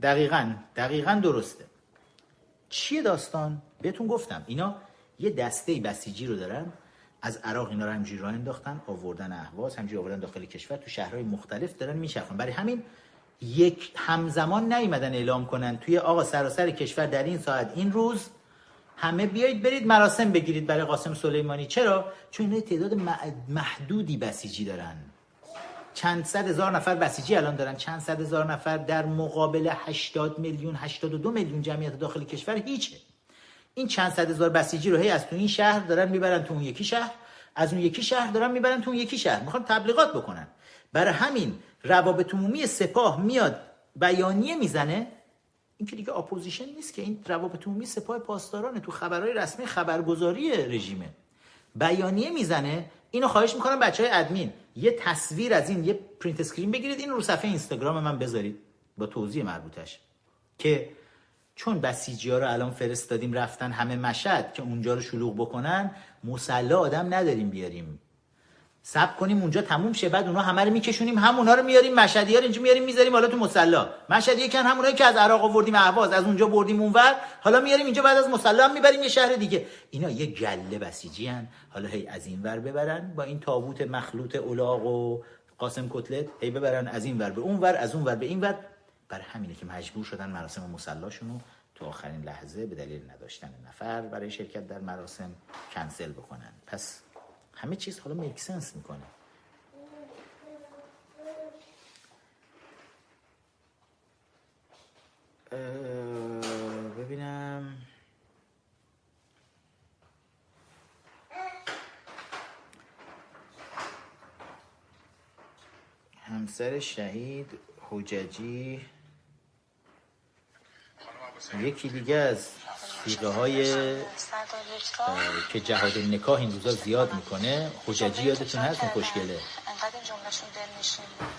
دقیقا دقیقا درسته. چیه داستان؟ بهتون گفتم. اینا یه دسته بسیجی رو دارن. از عراق اینا رو همجوری راه انداختن آوردن اهواز همجوری آوردن داخل کشور. تو شهرهای مختلف دارن میچرخن برای همین یک همزمان نیومدن اعلام کنن توی آقا سراسر کشور در این ساعت این روز همه بیایید برید مراسم بگیرید برای قاسم سلیمانی. چرا؟ چون تعداد محدودی بسیجی دارن. چند صد هزار نفر بسیجی الان دارن. چند صد هزار نفر در مقابل 80 میلیون 82 میلیون جمعیت داخل کشور هیچه. این چند صد هزار بسیجی رو هی از تو این شهر دارن می‌برن تو اون یکی شهر. از اون یکی شهر دارن می‌برن تو اون یکی شهر. می‌خوان تبلیغات بکنن. برای همین روابط عمومی سپاه میاد بیانیه می‌زنه. این که دیگه اپوزیشن نیست که این روابط عمومی سپاه پاسدارانه تو خبرهای رسمی خبرگزاری رژیمه. بیانیه می‌زنه اینو خواهش می‌کنم بچه های ادمین یه تصویر از این یه print screen بگیرید این رو صفحه اینستاگرام من بذارید با توضیح مربوطش. که چون بسیجی ها رو الان فرستادیم رفتن همه مشهد که اونجا رو شلوغ بکنن مصلا آدم نداریم بیاریم. صبر کنیم اونجا تموم شه. بعد اونها همه رو میکشونیم همونها رو میاریم مشهدی ها اینجا میاریم می‌ذاریم حالا تو مصلا. مشهدی کن همونایی که از عراق آوردیم اهواز از اونجا بردیم اونور حالا میاریم اینجا بعد از مصلا می‌بریم یه شهر دیگه. اینا یه گله بسیجی هن. حالا هی از این ور ببرن با این تابوت مخلوط الاغ و قاسم کتلت هی ببرن از این ور به اون ور از اون ور به این ور. برای همینه که مجبور شدن مراسم مصلاشونو تو آخرین لحظه به دلیل نداشتن نفر برای شرکت در مراسم کنسل بکنن. پس همه چیز حالا make sense می‌کنه. ببینم. همسر شهید حججی. یکی دیگه از سیغه های که جهاد نکاح این روزا زیاد می‌کنه. حججی یادتون هست؟ اون خوشگله.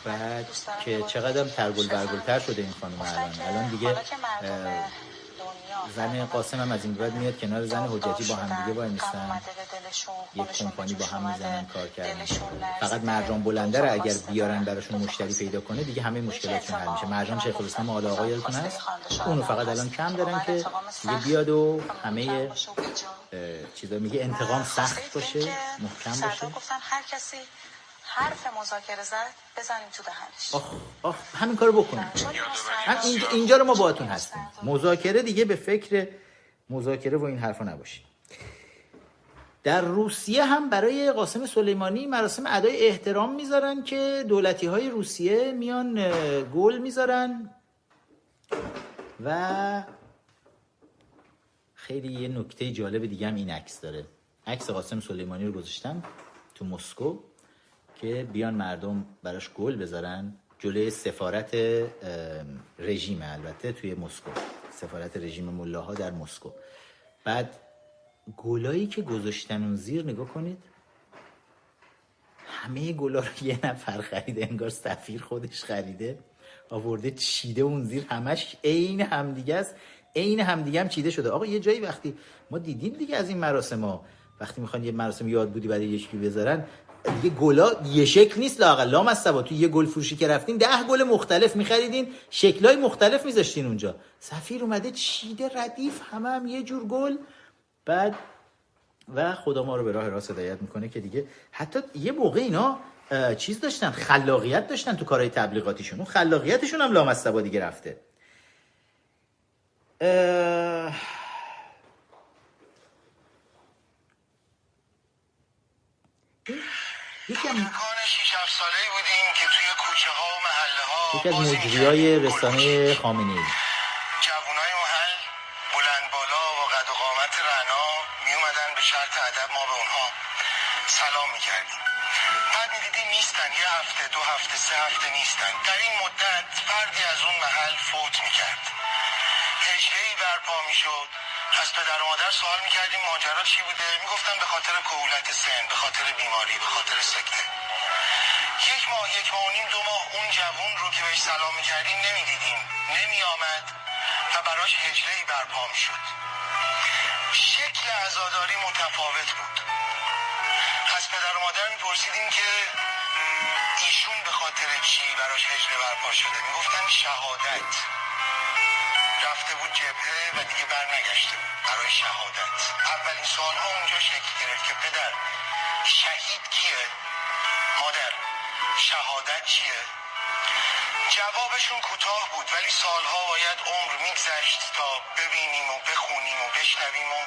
بعد که چقدر ترگل برگلتر شده این خانم الان. الان دیگه زن قاسم هم از این بعد میاد کنار زن حجتی با هم دیگه وای میستن. یک کمپانی با هم می‌زنن کار کردن. فقط مرجان بلنده رو اگر بیارن براشون مشتری پیدا کنه دیگه همه مشکلاتشون حل میشه. مرجان شیخ الاسلام آل آقا یادتون هست اونو فقط الان کم دارن که دیگه بیاد و همه چیزا میگه انتقام سخت باشه محکم باشه. هر کسی حرف مذاکره زد بزنیم تو دهنش. آخ آخ همین کارو بکنیم هم اینجا, اینجا رو ما باهاتون هستیم. مذاکره دیگه به فکر مذاکره و این حرفا نباشید در روسیه هم برای قاسم سلیمانی مراسم ادای احترام می‌ذارن که دولتی های روسیه میان گل می‌ذارن و خیلی یه نکته جالب دیگه هم این عکس داره. عکس قاسم سلیمانی رو گذاشتم تو مسکو. که بیان مردم براش گل بذارن جلوی سفارت رژیم البته توی مسکو. سفارت رژیم ملاها در مسکو. بعد گلایی که گذاشتن اون زیر نگاه کنید. همه گلا رو یه نفر خریده انگار سفیر خودش خریده. آورده چیده اون زیر. همش عین همدیگه است. عین همدیگه هم چیده شده. آقا یه جایی وقتی ما دیدیم دیگه از این مراسم ها. وقتی می‌خوان یه مراسم یاد بودی برای یکی بذارن دیگه گلا یه شکل نیست لاقل لام از تو یه گل فروشی که رفتین ده گل مختلف میخریدین شکلای مختلف میذاشتین اونجا. سفیر اومده چیده ردیف همه هم یه جور گل. بعد و خدا ما رو به راه راست هدایت می‌کنه که دیگه حتی یه موقع اینا چیز داشتن خلاقیت داشتن تو کارهای تبلیغاتیشون. اون خلاقیتشون هم لام دیگه رفته. یکی از ساله بودیم که توی کوچه ها و محله ها یکی از مجریای رسانه خامنه ای جوانای محل بلند بالا و قد و قامت رعنا می اومدن به شرط ادب ما به اونها سلام می‌کردیم. بعد می‌دیدیم نیستن. یه هفته دو هفته سه هفته نیستن. در این مدت فردی از اون محل فوت می‌کرد. هجله ای برپا می‌شد. از پدر و مادر سوال می‌کردیم ماجرا چی بوده؟ می‌گفتن به خاطر کهولت سن به خاطر بیماری به خاطر سکته یک ماه یک ماه و نیم دو ماه اون جوون رو که بهش سلام می‌کردیم نمی‌دیدیم. نمیآمد و براش هجله برپا می‌شد شکل عزاداری متفاوت بود. از پدر و مادر میپرسیدیم که ایشون به خاطر چی براش هجله برپا شده؟ می‌گفتن شهادت. رفته بود جبهه و دیگه برنگشته بود برای شهادت. اولین سال ها اونجا شکل گرفت که پدر شهید کیه؟ مادر شهادت چیه؟ جوابشون کوتاه بود ولی سالها باید عمر میگذشت تا ببینیم و بخونیم و بشنویم و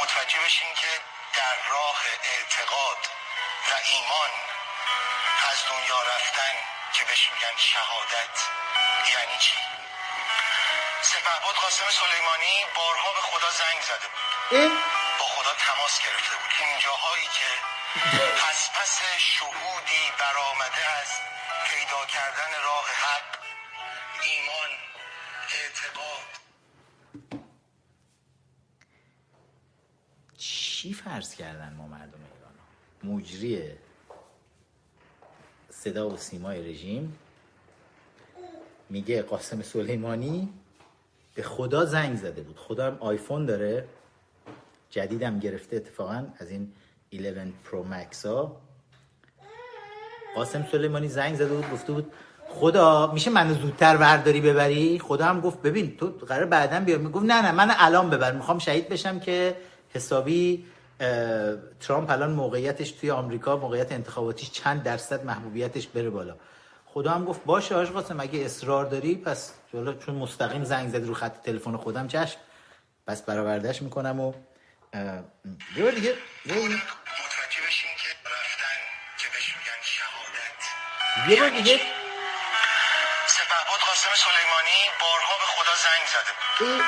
متوجه بشیم که در راه اعتقاد و ایمان از دنیا رفتن که بهش میگن شهادت یعنی چی؟ سپهبد قاسم سلیمانی بارها به خدا زنگ زده بود. با خدا تماس گرفته بود. این جاهایی که پس پس شهودی برآمده از پیدا کردن راه حق ایمان اعتقاد. چی فرض کردن ما مردم ایران؟ مجری صدا و سیمای رژیم؟ میگه قاسم سلیمانی به خدا زنگ زده بود. خدا هم آیفون داره. جدیدم گرفته اتفاقا از این 11 پرو مکس ها. قاسم سلیمانی زنگ زده بود گفته بود خدا میشه منو زودتر ورداری ببری؟ خدا هم گفت ببین تو قرار بعدا بیا می‌گفت نه نه من الان ببر می‌خوام شهید بشم که حسابی ترامپ الان موقعیتش توی آمریکا موقعیت انتخاباتیش چند درصد محبوبیتش بره بالا. خدا هم گفت باشه آج قاسم اگه اصرار داری پس جلو چون مستقیم زنگ زدی رو خط تلفن خودم چشم پس برآوردهش می‌کنم و یه بار دیگه متوجه بشین که رفتن که بهش میگن شهادت. یه بار دیگه. سپهبد قاسم سلیمانی بارها به خدا زنگ زده بود.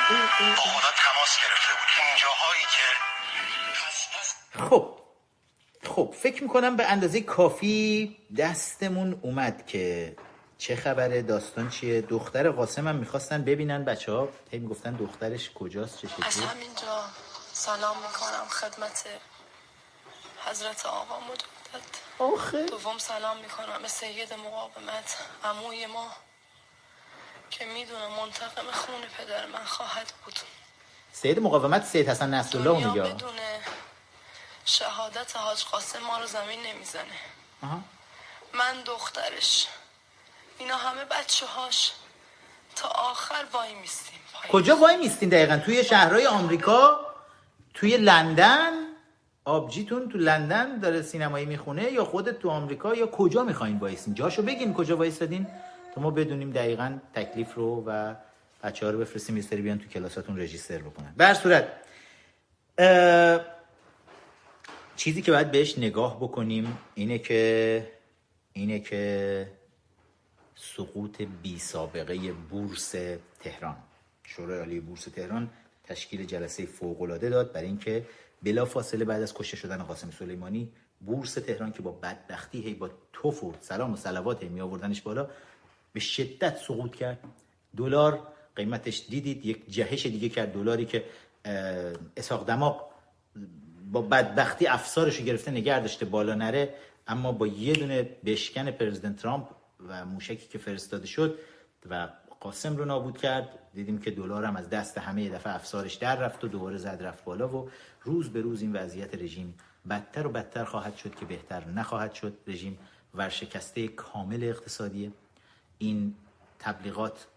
با خدا تماس گرفته بود. این جاهایی که خب خب فکر می‌کنم به اندازه کافی دستمون اومد که چه خبره؟ داستان چیه؟ دختر قاسم هم می‌خواستن ببینن بچه ها هی می‌گفتن دخترش کجاست؟ چه از شکلی همینجا سلام می‌کنم خدمت حضرت آقا مجدد آخه. دوم سلام می‌کنم به سید مقاومت. عموی ما که می‌دونم منتقم خون پدر من خواهد بود. سید مقاومت سید حسن نصرالله میگه بدون شهادت حاج قاسم ما رو زمین نمی‌زنه. آها. من دخترش. اینا همه بچه هاش تا آخر وای میستیم. کجا وای میستین دقیقا؟ توی شهرهای آمریکا توی لندن. آبجیتون تو لندن داره سینمایی می‌خونه یا خودت تو آمریکا یا کجا می‌خواین وایسین؟ جاشو بگین کجا وایسادین تا ما بدونیم دقیقا تکلیف رو و بچه ها رو بفرستیم میستری بیان تو کلاساتون رجیستر بکنن. به صورت اه، چیزی که باید بهش نگاه بکنیم اینه که اینه که سقوط بی سابقه بورس تهران. شورای عالی بورس تهران تشکیل جلسه فوق‌العاده داد برای اینکه بلا فاصله بعد از کشته شدن قاسم سلیمانی بورس تهران که با بدبختی هی با توف و سلام و صلوات می آوردنش بالا به شدت سقوط کرد. دلار قیمتش دیدید یک جهش دیگه کرد. دلاری که اه، اسحاق دماغ با بدبختی افسارش رو گرفته نگه داشته بالا نره. اما با یه دونه بشکن پرزیدنت ترامپ و موشکی که فرستاده شد و قاسم رو نابود کرد. دیدیم که دلار هم از دست همه دفعه افسارش در رفت و دوباره زد رفت بالا و روز به روز این وضعیت رژیم بدتر و بدتر خواهد شد که بهتر نخواهد شد. رژیم ورشکسته کامل اقتصادیه. این تبلیغات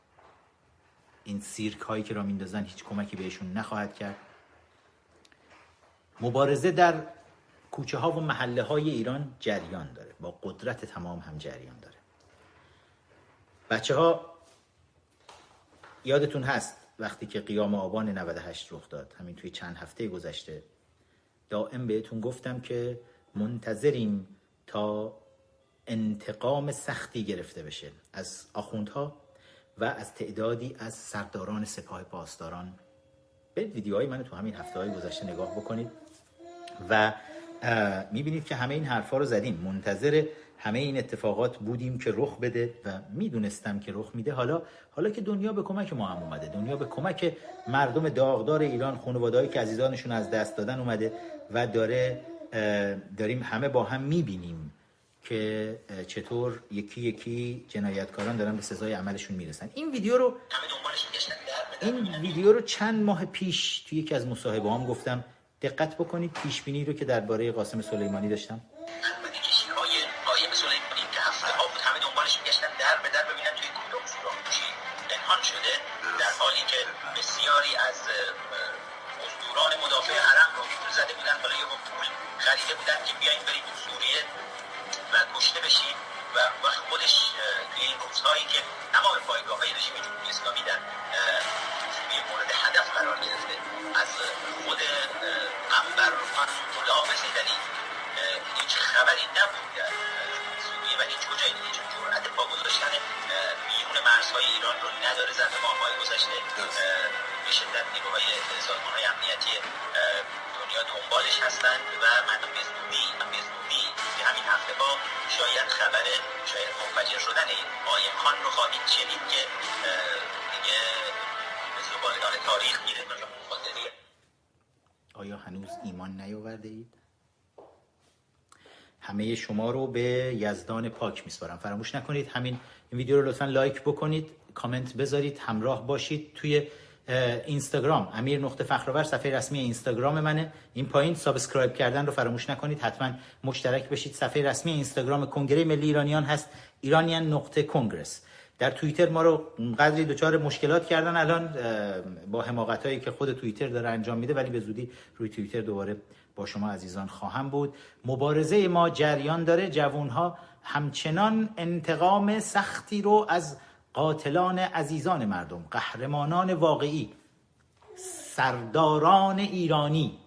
این سیرک هایی که را میندازن هیچ کمکی بهشون نخواهد کرد. مبارزه در کوچه ها و محله های ایران جریان داره. با قدرت تمام هم جریان داره. بچه ها یادتون هست وقتی که قیام آبان 98 رخ داد همین توی چند هفته گذشته دائم بهتون گفتم که منتظریم تا انتقام سختی گرفته بشه از آخوندها و از تعدادی از سرداران سپاه پاسداران. برید ویدیوهای منو تو همین هفته های گذشته نگاه بکنید و می‌بینید که همه این حرفا رو زدیم. منتظر همه این اتفاقات بودیم که رخ بده و می‌دونستم که رخ میده. حالا حالا که دنیا به کمک ما هم اومده دنیا به کمک مردم داغدار ایران خانواده‌ای که عزیزانشون از دست دادن اومده و داره داریم همه با هم می‌بینیم که چطور یکی یکی جنایتکاران دارن به سزای عملشون می‌رسن. این ویدیو رو این ویدیو رو چند ماه پیش توی یکی از مصاحبه هم گفتم. دقت بکنید پیش بینی رو که درباره قاسم سلیمانی داشتم. مرزهای ایران رو نداره ظرف ماه‌های گذشته. به شدت نیروهای سازمان‌های امنیتی اه، دنیا دنبالش هستند و من به زودی به که همین هفته ها شاید خبر شاید منفجر شدن قایم خان رو خواهید شنید که دیگه به زبالدان تاریخ میره. آیا هنوز ایمان نیاورده اید؟ همه شما رو به یزدان پاک میسپارم. فراموش نکنید همین این ویدیو رو لطفا لایک بکنید کامنت بذارید همراه باشید توی اینستاگرام. امیر نقطه فخرآور صفحه رسمی اینستاگرام منه. این پایین subscribe کردن رو فراموش نکنید. حتما مشترک بشید. صفحه رسمی اینستاگرام کنگره ملی ایرانیان هست. ایرانیان نقطه congress. در توییتر ما رو قدری دچار مشکلات کردن الان با حماقت هایی که خود توییتر داره انجام میده ولی به زودی روی توییتر دوباره با شما عزیزان خواهم بود. مبارزه ما جریان داره. جوانها همچنان انتقام سختی رو از قاتلان عزیزان مردم قهرمانان واقعی سرداران ایرانی.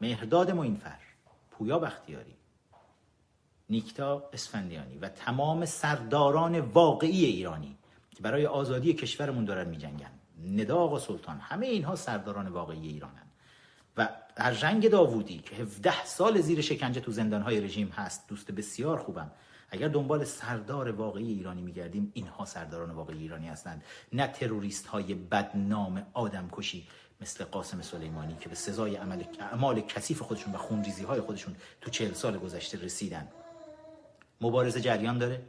مهرداد موینفر پویا بختیاری نیکتا اسفندیانی و تمام سرداران واقعی ایرانی که برای آزادی کشورمون دارن میجنگن. ندا آقا سلطان همه اینها سرداران واقعی ایرانن. و در رنگ داوودی که 17 سال زیر شکنجه تو زندانهای رژیم هست دوست بسیار خوبم. اگر دنبال سردار واقعی ایرانی میگردیم اینها سرداران واقعی ایرانی هستند. نه تروریست های بدنام آدم کشی مثل قاسم سلیمانی که به سزای عمل اعمال کثیف خودشون و خونریزی های خودشون تو چهل سال گذشته رسیدن. مبارزه جریان داره.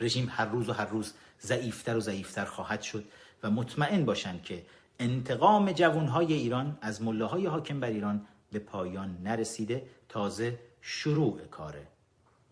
رژیم هر روز و هر روز ضعیفتر و ضعیفتر خواهد شد و مطمئن باشند که انتقام جوانهای ایران از ملاهای حاکم بر ایران به پایان نرسیده تازه شروع کاره.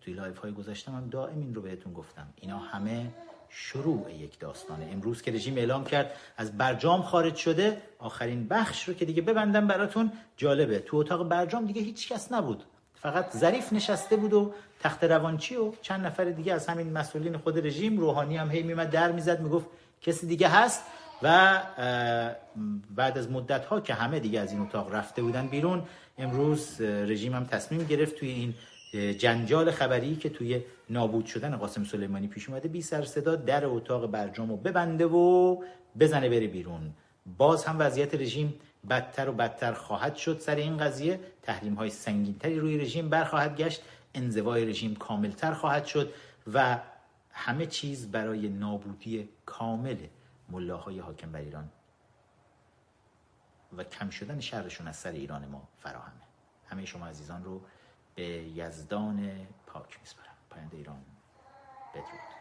توی live های گذاشتم هم دائم این رو بهتون گفتم. اینا همه شروع یک داستانه. امروز که رژیم اعلام کرد از برجام خارج شده آخرین بخش رو که دیگه ببندم براتون جالبه. تو اتاق برجام دیگه هیچ کس نبود. فقط ظریف نشسته بود و تخت روانچی و چند نفر دیگه از همین مسئولین خود رژیم روحانی هم هی میمد در می‌زد می‌گفت کسی دیگه هست؟ و بعد از مدت ها که همه دیگه از این اتاق رفته بودن بیرون امروز رژیم هم تصمیم گرفت توی این جنجال خبری که توی نابود شدن قاسم سلیمانی پیش اومده بی سر صدا در اتاق برجام رو ببنده و بزنه بره بیرون. باز هم وضعیت رژیم بدتر و بدتر خواهد شد سر این قضیه. تحریم های سنگینتری روی رژیم برخواهد گشت. انزوای رژیم کاملتر خواهد شد و همه چیز برای نابودی کامل ملاهای حاکم بر ایران. و کم شدن شهرشون از سر ایران ما فراهمه. همه شما عزیزان رو به یزدان پاک میسپارم. پاینده ایران بدرود.